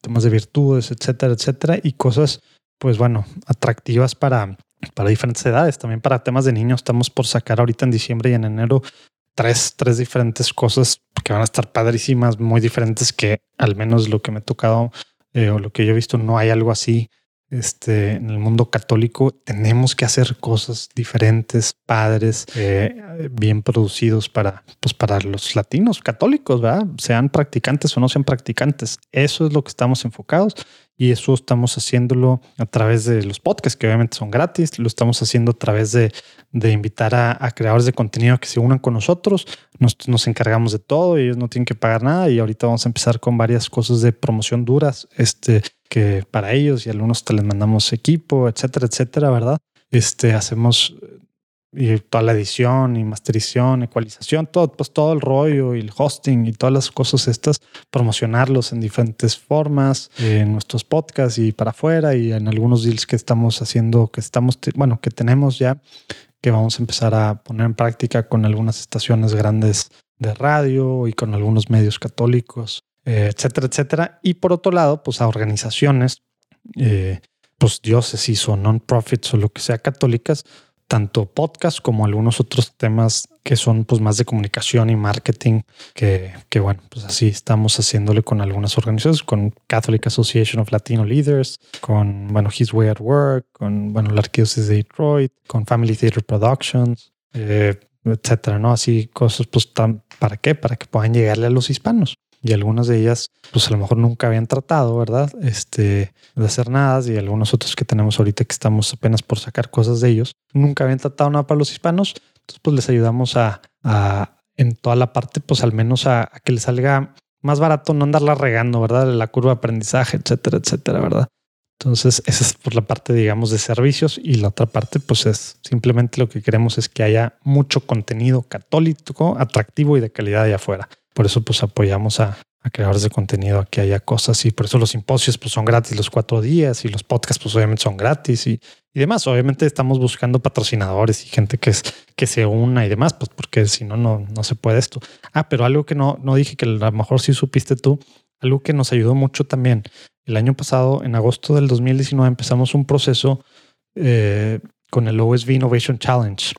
B: temas de virtudes, etcétera, etcétera, y cosas, pues bueno, atractivas para, para diferentes edades, también para temas de niños. Estamos por sacar ahorita en diciembre y en enero tres, tres diferentes cosas que van a estar padrísimas, muy diferentes que al menos lo que me ha tocado eh, o lo que yo he visto, no hay algo así. Este, en el mundo católico tenemos que hacer cosas diferentes, padres, eh, bien producidos para, pues para los latinos católicos, ¿verdad? Sean practicantes o no sean practicantes. Eso es lo que estamos enfocados y eso estamos haciéndolo a través de los podcasts, que obviamente son gratis, lo estamos haciendo a través de, de invitar a, creadores de contenido que se unan con nosotros, nos, encargamos de todo ellos no tienen que pagar nada y ahorita vamos a empezar con varias cosas de promoción duras, este, que para ellos y algunos te les mandamos equipo, etcétera, etcétera, ¿verdad? Este, hacemos y toda la edición y masterización, ecualización, todo, pues todo el rollo y el hosting y todas las cosas estas, promocionarlos en diferentes formas, en nuestros podcasts y para afuera y en algunos deals que estamos haciendo, que estamos, bueno, que tenemos ya, que vamos a empezar a poner en práctica con algunas estaciones grandes de radio y con algunos medios católicos, eh, etcétera, etcétera. Y por otro lado, pues a organizaciones, eh, pues diócesis o non-profits o lo que sea católicas, tanto podcast como algunos otros temas que son pues más de comunicación y marketing que, que bueno, pues así estamos haciéndole con algunas organizaciones, con Catholic Association of Latino Leaders, con bueno, His Way at Work, con bueno, la Arquidiócesis de Detroit, con Family Theater Productions, eh, etcétera, ¿no? Así cosas, pues, ¿para qué? Para que puedan llegarle a los hispanos. Y algunas de ellas, pues a lo mejor nunca habían tratado, ¿verdad? Este, de hacer nada y algunos otros que tenemos ahorita que estamos apenas por sacar cosas de ellos, nunca habían tratado nada para los hispanos. Entonces, pues les ayudamos a, a en toda la parte, pues al menos a, a que les salga más barato no andarla regando, ¿verdad? La curva de aprendizaje, etcétera, etcétera, ¿verdad? Entonces, esa es por la parte, digamos, de servicios y la otra parte, pues es simplemente lo que queremos es que haya mucho contenido católico, atractivo y de calidad allá afuera. Por eso, pues apoyamos a, creadores de contenido a que haya cosas y por eso los simposios pues son gratis los cuatro días y los podcasts pues obviamente son gratis y, y demás. Obviamente estamos buscando patrocinadores y gente que, es, que se una y demás, pues porque si no, no, no se puede esto. Ah, pero algo que no, no dije que a lo mejor sí supiste tú, algo que nos ayudó mucho también. El año pasado, en agosto del 2019, empezamos un proceso eh, con el OSV Innovation Challenge.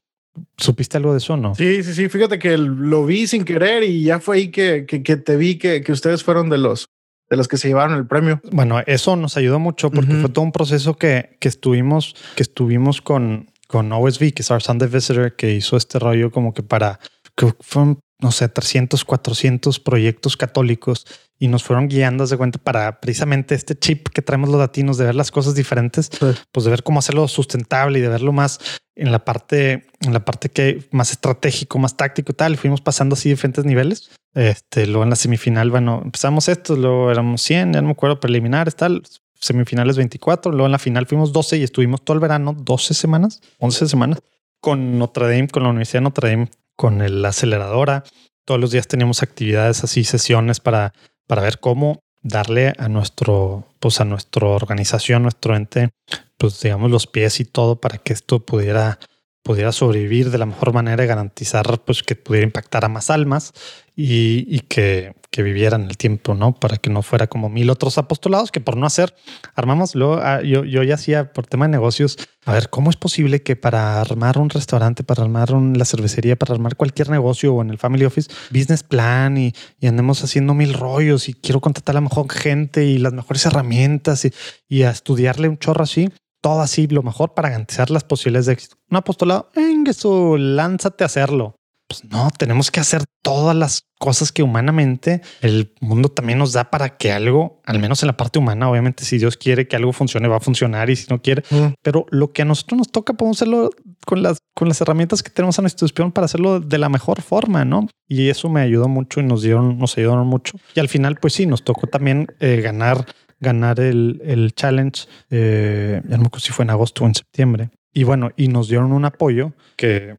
B: ¿Supiste algo de eso no?
A: Sí, sí, sí. Fíjate que lo vi sin querer y ya fue ahí que, que, que te vi que, que, ustedes fueron de los de los que se llevaron el premio.
B: Bueno, eso nos ayudó mucho porque uh -huh. fue todo un proceso que, que estuvimos, que estuvimos con, con OSV, que es our Sunday Visitor, que hizo este rollo como que para que fueron, no sé, 300, 400 proyectos católicos y nos fueron guiando de cuenta para precisamente este chip que traemos los latinos de ver las cosas diferentes, sí. pues de ver cómo hacerlo sustentable y de verlo más en la parte, en la parte que más estratégico, más táctico y tal. Fuimos pasando así diferentes niveles. Este, luego en la semifinal, bueno, empezamos esto, luego éramos 100, ya no me acuerdo, preliminares, tal. Semifinales 24, luego en la final fuimos 12 y estuvimos todo el verano, 12 semanas, 11 semanas con Notre Dame, con la Universidad de Notre Dame, con la aceleradora. Todos los días teníamos actividades así, sesiones para para ver cómo darle a nuestro, pues a nuestra organización, nuestro ente, pues digamos los pies y todo para que esto pudiera, pudiera sobrevivir de la mejor manera y garantizar pues que pudiera impactar a más almas y, que, vivieran el tiempo, ¿no? Para que no fuera como mil otros apostolados que por no hacer, armamos, luego yo, yo ya hacía por tema de negocios, a ver, ¿cómo es posible que para armar un restaurante, para armar un, la cervecería, para armar cualquier negocio o en el family office, business plan y, andemos haciendo mil rollos y quiero contratar a la mejor gente y las mejores herramientas y, y a estudiarle un chorro así? Todo así, lo mejor para garantizar las posibilidades de éxito. Un apostolado, en eso, lánzate a hacerlo pues no, tenemos que hacer todas las cosas que humanamente el mundo también nos da para que algo, al menos en la parte humana, obviamente si Dios quiere que algo funcione, va a funcionar y si no quiere, mm. pero lo que a nosotros nos toca, podemos hacerlo con las, con las herramientas que tenemos a nuestra disposición para hacerlo de la mejor forma, ¿no? Y eso me ayudó mucho y nos dieron, nos ayudaron mucho. Y al final, pues sí, nos tocó también eh, ganar, ganar el, el challenge. Eh, ya no me acuerdo si fue en agosto o en septiembre. Y bueno, y nos dieron un apoyo que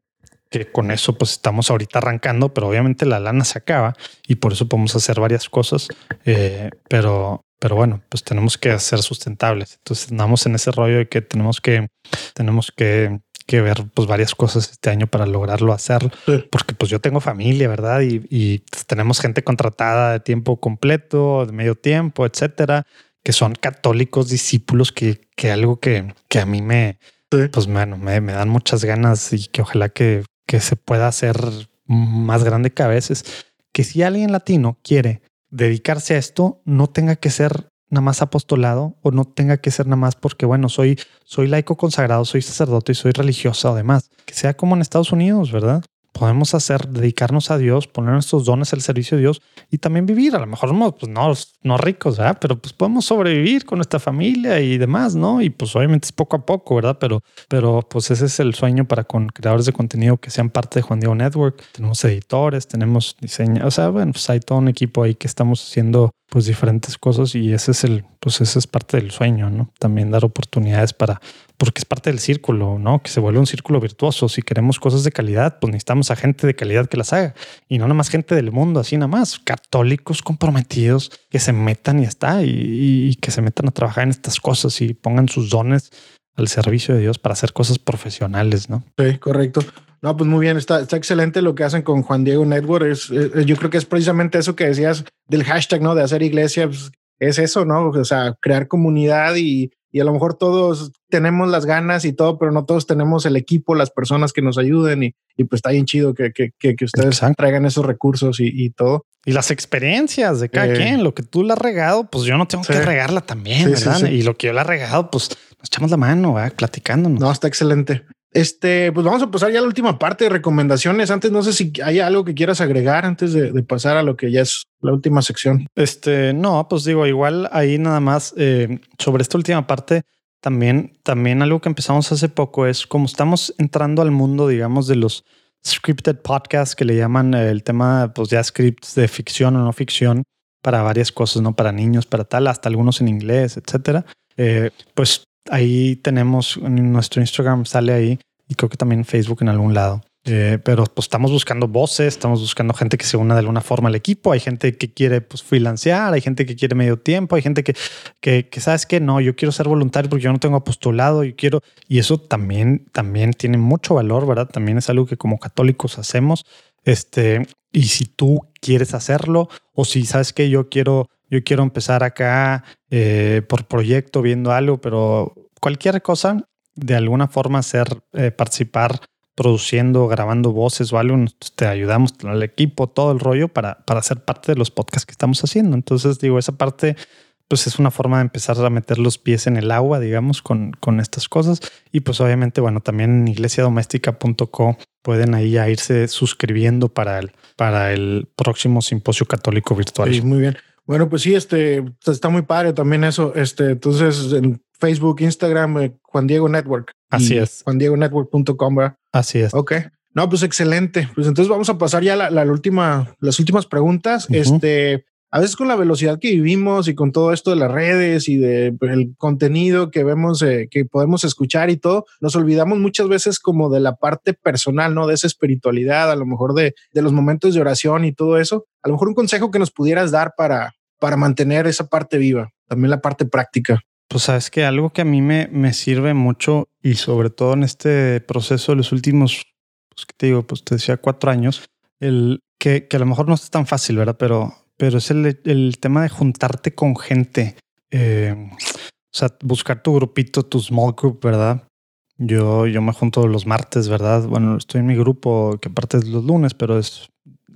B: que con eso pues estamos ahorita arrancando, pero obviamente la lana se acaba y por eso podemos hacer varias cosas, eh, pero, pero bueno, pues tenemos que ser sustentables. Entonces andamos en ese rollo de que tenemos que, tenemos que, que ver pues varias cosas este año para lograrlo hacer, sí. porque pues yo tengo familia, ¿verdad? Y, y tenemos gente contratada de tiempo completo, de medio tiempo, etcétera, que son católicos discípulos, que, que algo que, que a mí me, Sí. pues bueno, me, me, dan muchas ganas y que ojalá que, que se pueda hacer más grande que a veces. Que si alguien latino quiere dedicarse a esto, no tenga que ser nada más apostolado o no tenga que ser nada más porque, bueno, soy, soy laico consagrado, soy sacerdote y soy religiosa o demás. Que sea como en Estados Unidos, ¿verdad? Podemos hacer, dedicarnos a Dios, poner nuestros dones al servicio de Dios y también vivir. A lo mejor no, pues no, no ricos, ¿verdad? Pero pues podemos sobrevivir con nuestra familia y demás, ¿no? Y pues obviamente es poco a poco, ¿verdad? Pero, pero pues ese es el sueño para con creadores de contenido que sean parte de Juan Diego Network. Tenemos editores, tenemos diseño, o sea, bueno, pues hay todo un equipo ahí que estamos haciendo pues diferentes cosas y ese es el, pues ese es parte del sueño, ¿no? También dar oportunidades para, porque es parte del círculo, ¿no? Que se vuelve un círculo virtuoso. Si queremos cosas de calidad, pues necesitamos a gente de calidad que las haga y no nada más gente del mundo, así nada más, católicos comprometidos que se metan y está y, y que se metan a trabajar en estas cosas y pongan sus dones al servicio de Dios para hacer cosas profesionales, ¿no?
A: Sí, correcto. No, pues muy bien, está, está excelente lo que hacen con Juan Diego Network. Es, es, yo creo que es precisamente eso que decías del hashtag, ¿no? De hacer iglesia, pues, es eso, ¿no? O sea, crear comunidad y, y, a lo mejor todos tenemos las ganas y todo, pero no todos tenemos el equipo, las personas que nos ayuden y, y pues está bien chido que, que, que, que ustedes Exacto. traigan esos recursos y, y, todo.
B: Y las experiencias de cada eh, quien, lo que tú la has regado, pues yo no tengo sí. que regarla también, sí, ¿verdad? Sí, y lo que yo la he regado, pues nos echamos la mano, ¿verdad? platicándonos.
A: No, está excelente. Este, pues vamos a pasar ya a la última parte de recomendaciones. Antes, no sé si hay algo que quieras agregar antes de, pasar a lo que ya es la última sección.
B: Este, no, pues digo, igual ahí nada más eh, sobre esta última parte. También, también algo que empezamos hace poco es como estamos entrando al mundo, digamos, de los scripted podcasts que le llaman el tema, pues ya scripts de ficción o no ficción para varias cosas, no para niños, para tal, hasta algunos en inglés, etcétera. Eh, pues ahí tenemos en nuestro Instagram, sale ahí y creo que también Facebook en algún lado. Eh, pero pues estamos buscando voces, estamos buscando gente que se una de alguna forma al equipo. Hay gente que quiere pues freelancear, hay gente que quiere medio tiempo, hay gente que, que, que sabes que no, yo quiero ser voluntario porque yo no tengo apostolado, yo quiero, y eso también, también tiene mucho valor, ¿verdad? También es algo que como católicos hacemos. Este, y si tú quieres hacerlo, o si sabes que yo quiero yo quiero empezar acá eh, por proyecto viendo algo, pero cualquier cosa, de alguna forma hacer, eh, participar produciendo, grabando voces o algo, te ayudamos al equipo, todo el rollo para, para ser parte de los podcasts que estamos haciendo. Entonces, digo, esa parte, pues es una forma de empezar a meter los pies en el agua, digamos, con, con estas cosas. Y pues obviamente, bueno, también en iglesiadoméstica.co pueden ahí ya irse suscribiendo para el, para el próximo simposio católico virtual.
A: Sí, muy bien. Bueno, pues sí, este está muy padre también eso. Este, entonces en Facebook, Instagram, eh, Juan Diego Network.
B: Así es.
A: Juan Diego Network.com.
B: Así es.
A: Ok. No, pues excelente. Pues entonces vamos a pasar ya a la, última, las últimas preguntas. Este, a veces con la velocidad que vivimos y con todo esto de las redes y de pues, contenido que vemos, eh, que podemos escuchar y todo, nos olvidamos muchas veces como de la parte personal, ¿no? De esa espiritualidad, a lo mejor de, de los momentos de oración y todo eso. A lo mejor un consejo que nos pudieras dar para, para mantener esa parte viva, también la parte práctica.
B: Pues sabes que algo que a mí me, me sirve mucho y sobre todo en este proceso de los últimos, pues que te digo, pues te decía cuatro años, el que, que a lo mejor no es tan fácil, ¿verdad? Pero, pero es el, el tema de juntarte con gente. Eh, o sea, buscar tu grupito, tu small group, ¿verdad? Yo, yo me junto los martes, ¿verdad? Bueno, estoy en mi grupo que aparte es los lunes, pero es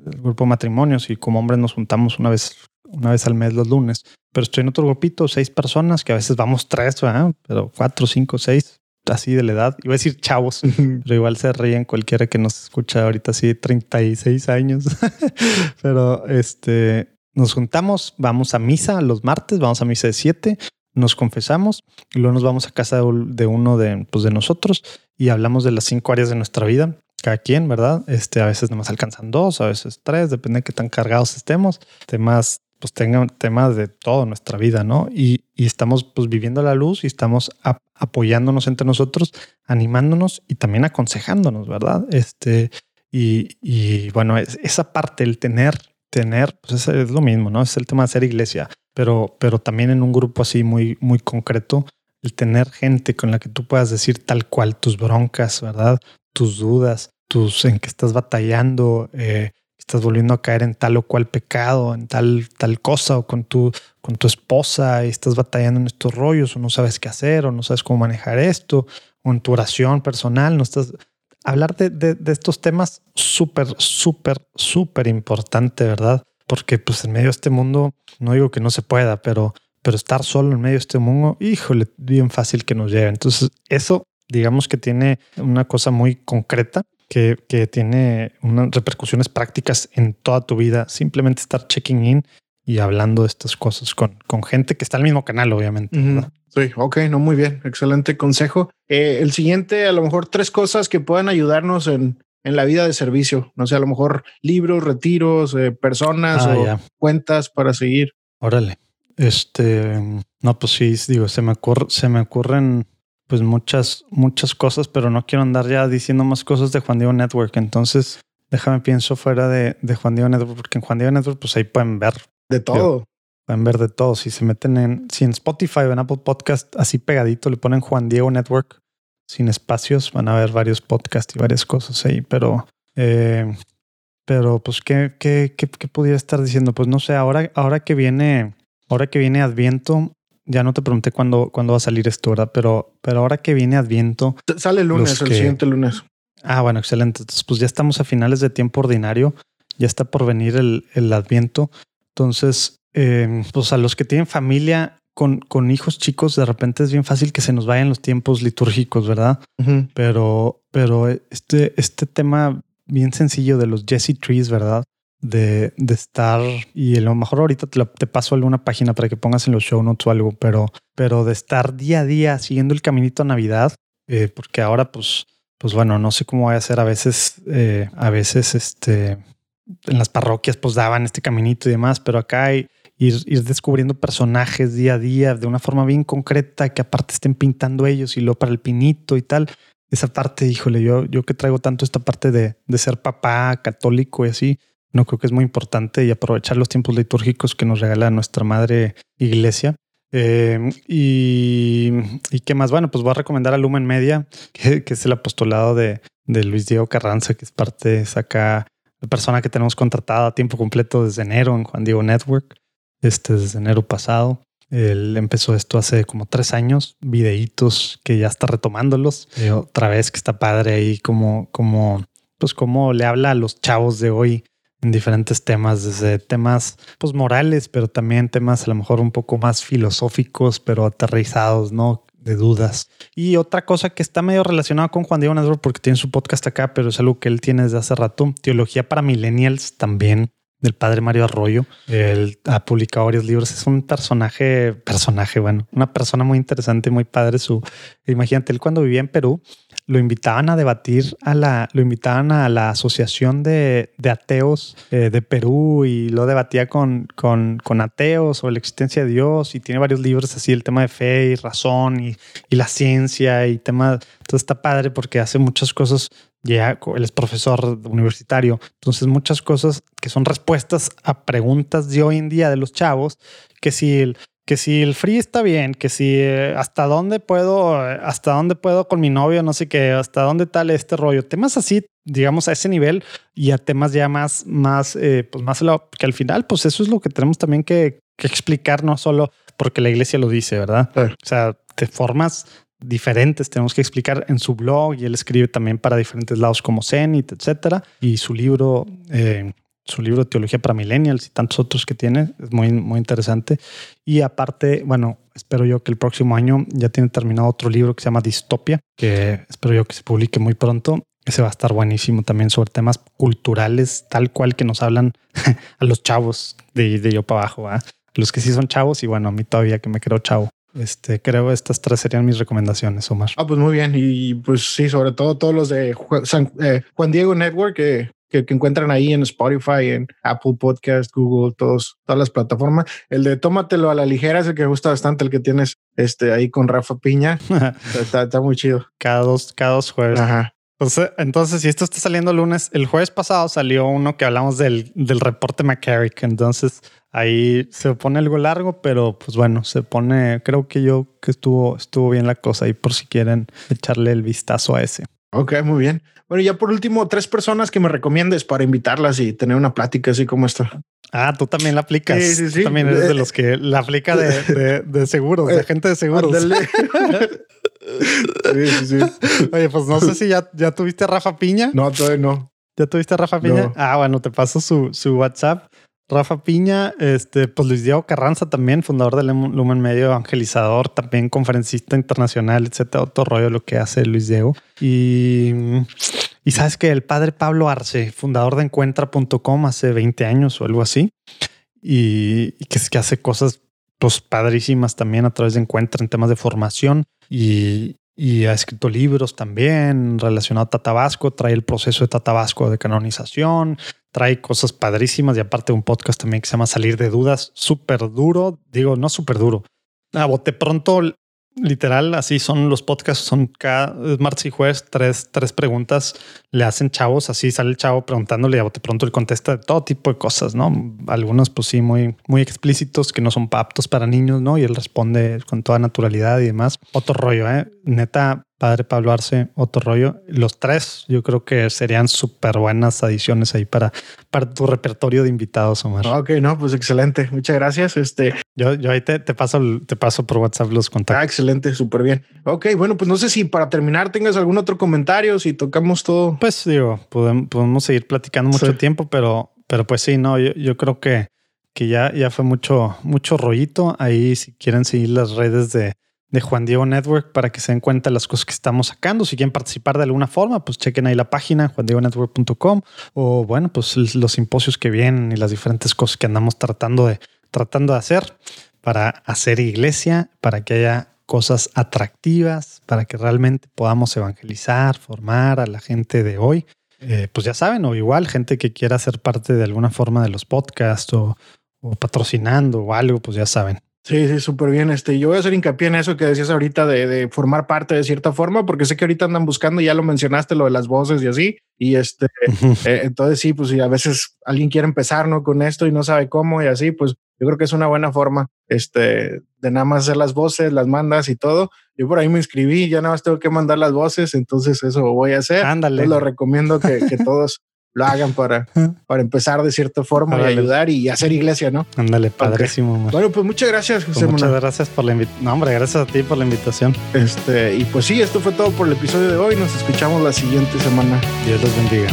B: el grupo matrimonios y como hombres nos juntamos una vez una vez al mes los lunes, pero estoy en otro grupito, seis personas, que a veces vamos tres, pero cuatro, cinco, seis, así de la edad. Iba a decir chavos, pero igual se ríen cualquiera que nos escucha ahorita así 36 años. pero este, nos juntamos, vamos a misa los martes, vamos a misa de siete, nos confesamos y luego nos vamos a casa de uno de, pues, de nosotros y hablamos de las cinco áreas de nuestra vida cada quien, ¿verdad? Este, a veces nomás alcanzan dos, a veces tres, depende de qué tan cargados estemos. Temas pues tengan temas de toda nuestra vida, ¿no? Y, estamos pues viviendo la luz y estamos apoyándonos entre nosotros, animándonos y también aconsejándonos, ¿verdad? Este, y, bueno, esa parte, el tener, tener, pues es, lo mismo, ¿no? Es el tema de ser iglesia, pero, pero también en un grupo así muy, muy concreto, el tener gente con la que tú puedas decir tal cual tus broncas, ¿verdad? Tus dudas, tus en que estás batallando, eh, estás volviendo a caer en tal o cual pecado, en tal, tal cosa, o con tu, con tu esposa y estás batallando en estos rollos, o no sabes qué hacer, o no sabes cómo manejar esto, o en tu oración personal, no estás. Hablar de, de, estos temas súper, súper, súper importante, ¿verdad? Porque pues en medio de este mundo, no digo que no se pueda, pero, pero estar solo en medio de este mundo, híjole, bien fácil que nos lleve. Entonces, eso digamos que tiene una cosa muy concreta que, que, tiene unas repercusiones prácticas en toda tu vida. Simplemente estar checking in y hablando de estas cosas con, con gente que está el mismo canal, obviamente.
A: Sí, ok, no, muy bien. Excelente consejo. Eh, el siguiente, a lo mejor tres cosas que puedan ayudarnos en, en la vida de servicio. No sé, a lo mejor libros, retiros, eh, personas ah, o cuentas para seguir.
B: Órale. Este, no, pues sí, digo, se me ocurre, se me ocurren pues muchas, muchas cosas, pero no quiero andar ya diciendo más cosas de Juan Diego Network. Entonces, déjame pienso fuera de, de Juan Diego Network, porque en Juan Diego Network, pues ahí pueden ver.
A: De todo.
B: pueden ver de todo. Si se meten en, si en Spotify o en Apple Podcast, así pegadito, le ponen Juan Diego Network sin espacios, van a ver varios podcasts y varias cosas ahí, pero, eh, pero pues, ¿qué, qué, qué, qué pudiera estar diciendo? Pues no sé, ahora, ahora que viene, ahora que viene Adviento, ya no te pregunté cuándo, cuándo va a salir esto, ¿verdad? Pero, pero ahora que viene Adviento.
A: Sale el lunes, el siguiente lunes.
B: Ah, bueno, excelente. Entonces, pues ya estamos a finales de tiempo ordinario. Ya está por venir el, el Adviento. Entonces, em, pues a los que tienen familia, con, con hijos chicos, de repente es bien fácil que se nos vayan los tiempos litúrgicos, ¿verdad? Pero, pero este, este tema bien sencillo de los Jesse Trees, ¿verdad? De, de, estar y a lo mejor ahorita te, te, paso alguna página para que pongas en los show notes o algo, pero, pero de estar día a día siguiendo el caminito a Navidad, eh, porque ahora pues, pues bueno, no sé cómo voy a hacer a veces, eh, a veces este, en las parroquias pues daban este caminito y demás, pero acá ir, ir descubriendo personajes día a día de una forma bien concreta que aparte estén pintando ellos y lo para el pinito y tal. Esa parte, híjole, yo, yo que traigo tanto esta parte de, de ser papá católico y así, no creo que es muy importante y aprovechar los tiempos litúrgicos que nos regala nuestra madre iglesia. Eh, y, y, qué más, bueno, pues voy a recomendar a Lumen Media, que, que es el apostolado de, de, Luis Diego Carranza, que es parte, es acá la persona que tenemos contratada a tiempo completo desde enero en Juan Diego Network, este desde enero pasado. Él empezó esto hace como tres años, videitos que ya está retomándolos. Otra vez que está padre ahí como, como, pues como le habla a los chavos de hoy en diferentes temas, desde temas pues morales, pero también temas a lo mejor un poco más filosóficos, pero aterrizados, ¿no? De dudas. Y otra cosa que está medio relacionada con Juan Diego Nazar, porque tiene su podcast acá, pero es algo que él tiene desde hace rato, Teología para Millennials también del padre Mario Arroyo. Él ha publicado varios libros. Es un personaje, personaje, bueno, una persona muy interesante, muy padre. Su, imagínate, él cuando vivía en Perú, lo invitaban a debatir a la, lo invitaban a la asociación de, de ateos eh, de Perú y lo debatía con, con, con, ateos sobre la existencia de Dios y tiene varios libros así, el tema de fe y razón y, y la ciencia y tema, todo está padre porque hace muchas cosas ya él es profesor universitario. Entonces, muchas cosas que son respuestas a preguntas de hoy en día de los chavos, que si el, que si el free está bien, que si eh, hasta dónde puedo, hasta dónde puedo con mi novio, no sé qué, hasta dónde tal este rollo. Temas así, digamos, a ese nivel y a temas ya más, más, eh, pues más, que al final, pues eso es lo que tenemos también que, que explicar, no solo porque la iglesia lo dice, ¿verdad? O sea, te formas diferentes tenemos que explicar en su blog y él escribe también para diferentes lados como Zenit, etcétera. Y su libro, eh, su libro Teología para Millennials y tantos otros que tiene es muy, muy interesante. Y aparte, bueno, espero yo que el próximo año ya tiene terminado otro libro que se llama Distopia, que espero yo que se publique muy pronto. Ese va a estar buenísimo también sobre temas culturales, tal cual que nos hablan a los chavos de, de yo para abajo, ¿eh? los que sí son chavos y bueno, a mí todavía que me creo chavo. Este, creo estas tres serían mis recomendaciones, Omar.
A: Ah, pues muy bien. Y pues sí, sobre todo todos los de eh, Juan, Diego Network que, que, encuentran ahí en Spotify, en Apple Podcast, Google, todos, todas las plataformas. El de Tómatelo a la ligera es el que me gusta bastante, el que tienes este, ahí con Rafa Piña. está, está, muy chido.
B: Cada dos, cada dos jueves. Ajá. Entonces, entonces, si esto está saliendo lunes, el jueves pasado salió uno que hablamos del, del reporte McCarrick. Entonces, Ahí se pone algo largo, pero pues bueno, se pone, creo que yo que estuvo, estuvo bien la cosa y por si quieren echarle el vistazo a ese.
A: Ok, muy bien. Bueno, ya por último, tres personas que me recomiendes para invitarlas y tener una plática así como esta.
B: Ah, tú también la aplicas. Sí, sí, sí. también eres de los que la aplica de, de, seguros, de gente de seguros. sí, sí, sí. Oye, pues no sé si ya, ya tuviste a Rafa Piña.
A: No, todavía no.
B: ¿Ya tuviste a Rafa Piña? Ah, bueno, te paso su, su WhatsApp. Rafa Piña, este, pues Luis Diego Carranza también, fundador del Lumen Medio, evangelizador, también conferencista internacional, etcétera, otro rollo lo que hace Luis Diego. Y, y sabes que el padre Pablo Arce, fundador de encuentra.com hace 20 años o algo así, y, y que, que hace cosas pues padrísimas también a través de Encuentra en temas de formación y, y ha escrito libros también relacionados a Tatabasco, trae el proceso de Tatabasco de canonización, trae cosas padrísimas y aparte un podcast también que se llama Salir de Dudas, súper duro, digo, no súper duro. A bote pronto Literal, así son los podcasts, son cada martes y jueves, tres, tres preguntas le hacen chavos, así sale el chavo preguntándole y a bote pronto le contesta de todo tipo de cosas, ¿no? Algunos pues sí, muy, muy explícitos que no son aptos para niños, ¿no? Y él responde con toda naturalidad y demás. Otro rollo, ¿eh? Neta, Padre Pablo Arce, otro rollo. Los tres yo creo que serían súper buenas adiciones ahí para, para tu repertorio de invitados, Omar.
A: Ok, no, pues excelente. Muchas gracias. Este,
B: yo, yo ahí te, te paso, te paso por WhatsApp los contactos.
A: Ah, excelente, súper bien. Ok, bueno, pues no sé si para terminar tengas algún otro comentario, si tocamos todo.
B: Pues digo, podemos, podemos seguir platicando mucho tiempo, pero, pero pues sí, no, yo, yo creo que que ya, ya fue mucho, mucho rollito. Ahí si quieren seguir las redes de, de Juan Diego Network para que se den cuenta de las cosas que estamos sacando. Si quieren participar de alguna forma, pues chequen ahí la página juandiegonetwork.com o bueno, pues los simposios que vienen y las diferentes cosas que andamos tratando de, tratando de hacer para hacer iglesia, para que haya cosas atractivas, para que realmente podamos evangelizar, formar a la gente de hoy. Eh, pues ya saben, o igual gente que quiera ser parte de alguna forma de los podcasts o, o patrocinando o algo, pues ya saben,
A: Sí, sí, súper bien. Este, yo voy a hacer hincapié en eso que decías ahorita de, de, formar parte de cierta forma, porque sé que ahorita andan buscando, ya lo mencionaste, lo de las voces y así. Y este, eh, entonces sí, pues si a veces alguien quiere empezar, ¿no? Con esto y no sabe cómo y así, pues yo creo que es una buena forma, este, de nada más hacer las voces, las mandas y todo. Yo por ahí me inscribí, ya nada más tengo que mandar las voces, entonces eso voy a hacer.
B: Ándale.
A: lo recomiendo que, que todos lo hagan para, para empezar de cierta forma y ayudar y hacer iglesia, ¿no?
B: Ándale, padrísimo.
A: Okay. Bueno, pues muchas gracias,
B: José pues Muchas gracias por la invitación. No, hombre, gracias a ti por la invitación.
A: Este, y pues sí, esto fue todo por el episodio de hoy. Nos escuchamos la siguiente semana.
B: Dios los bendiga.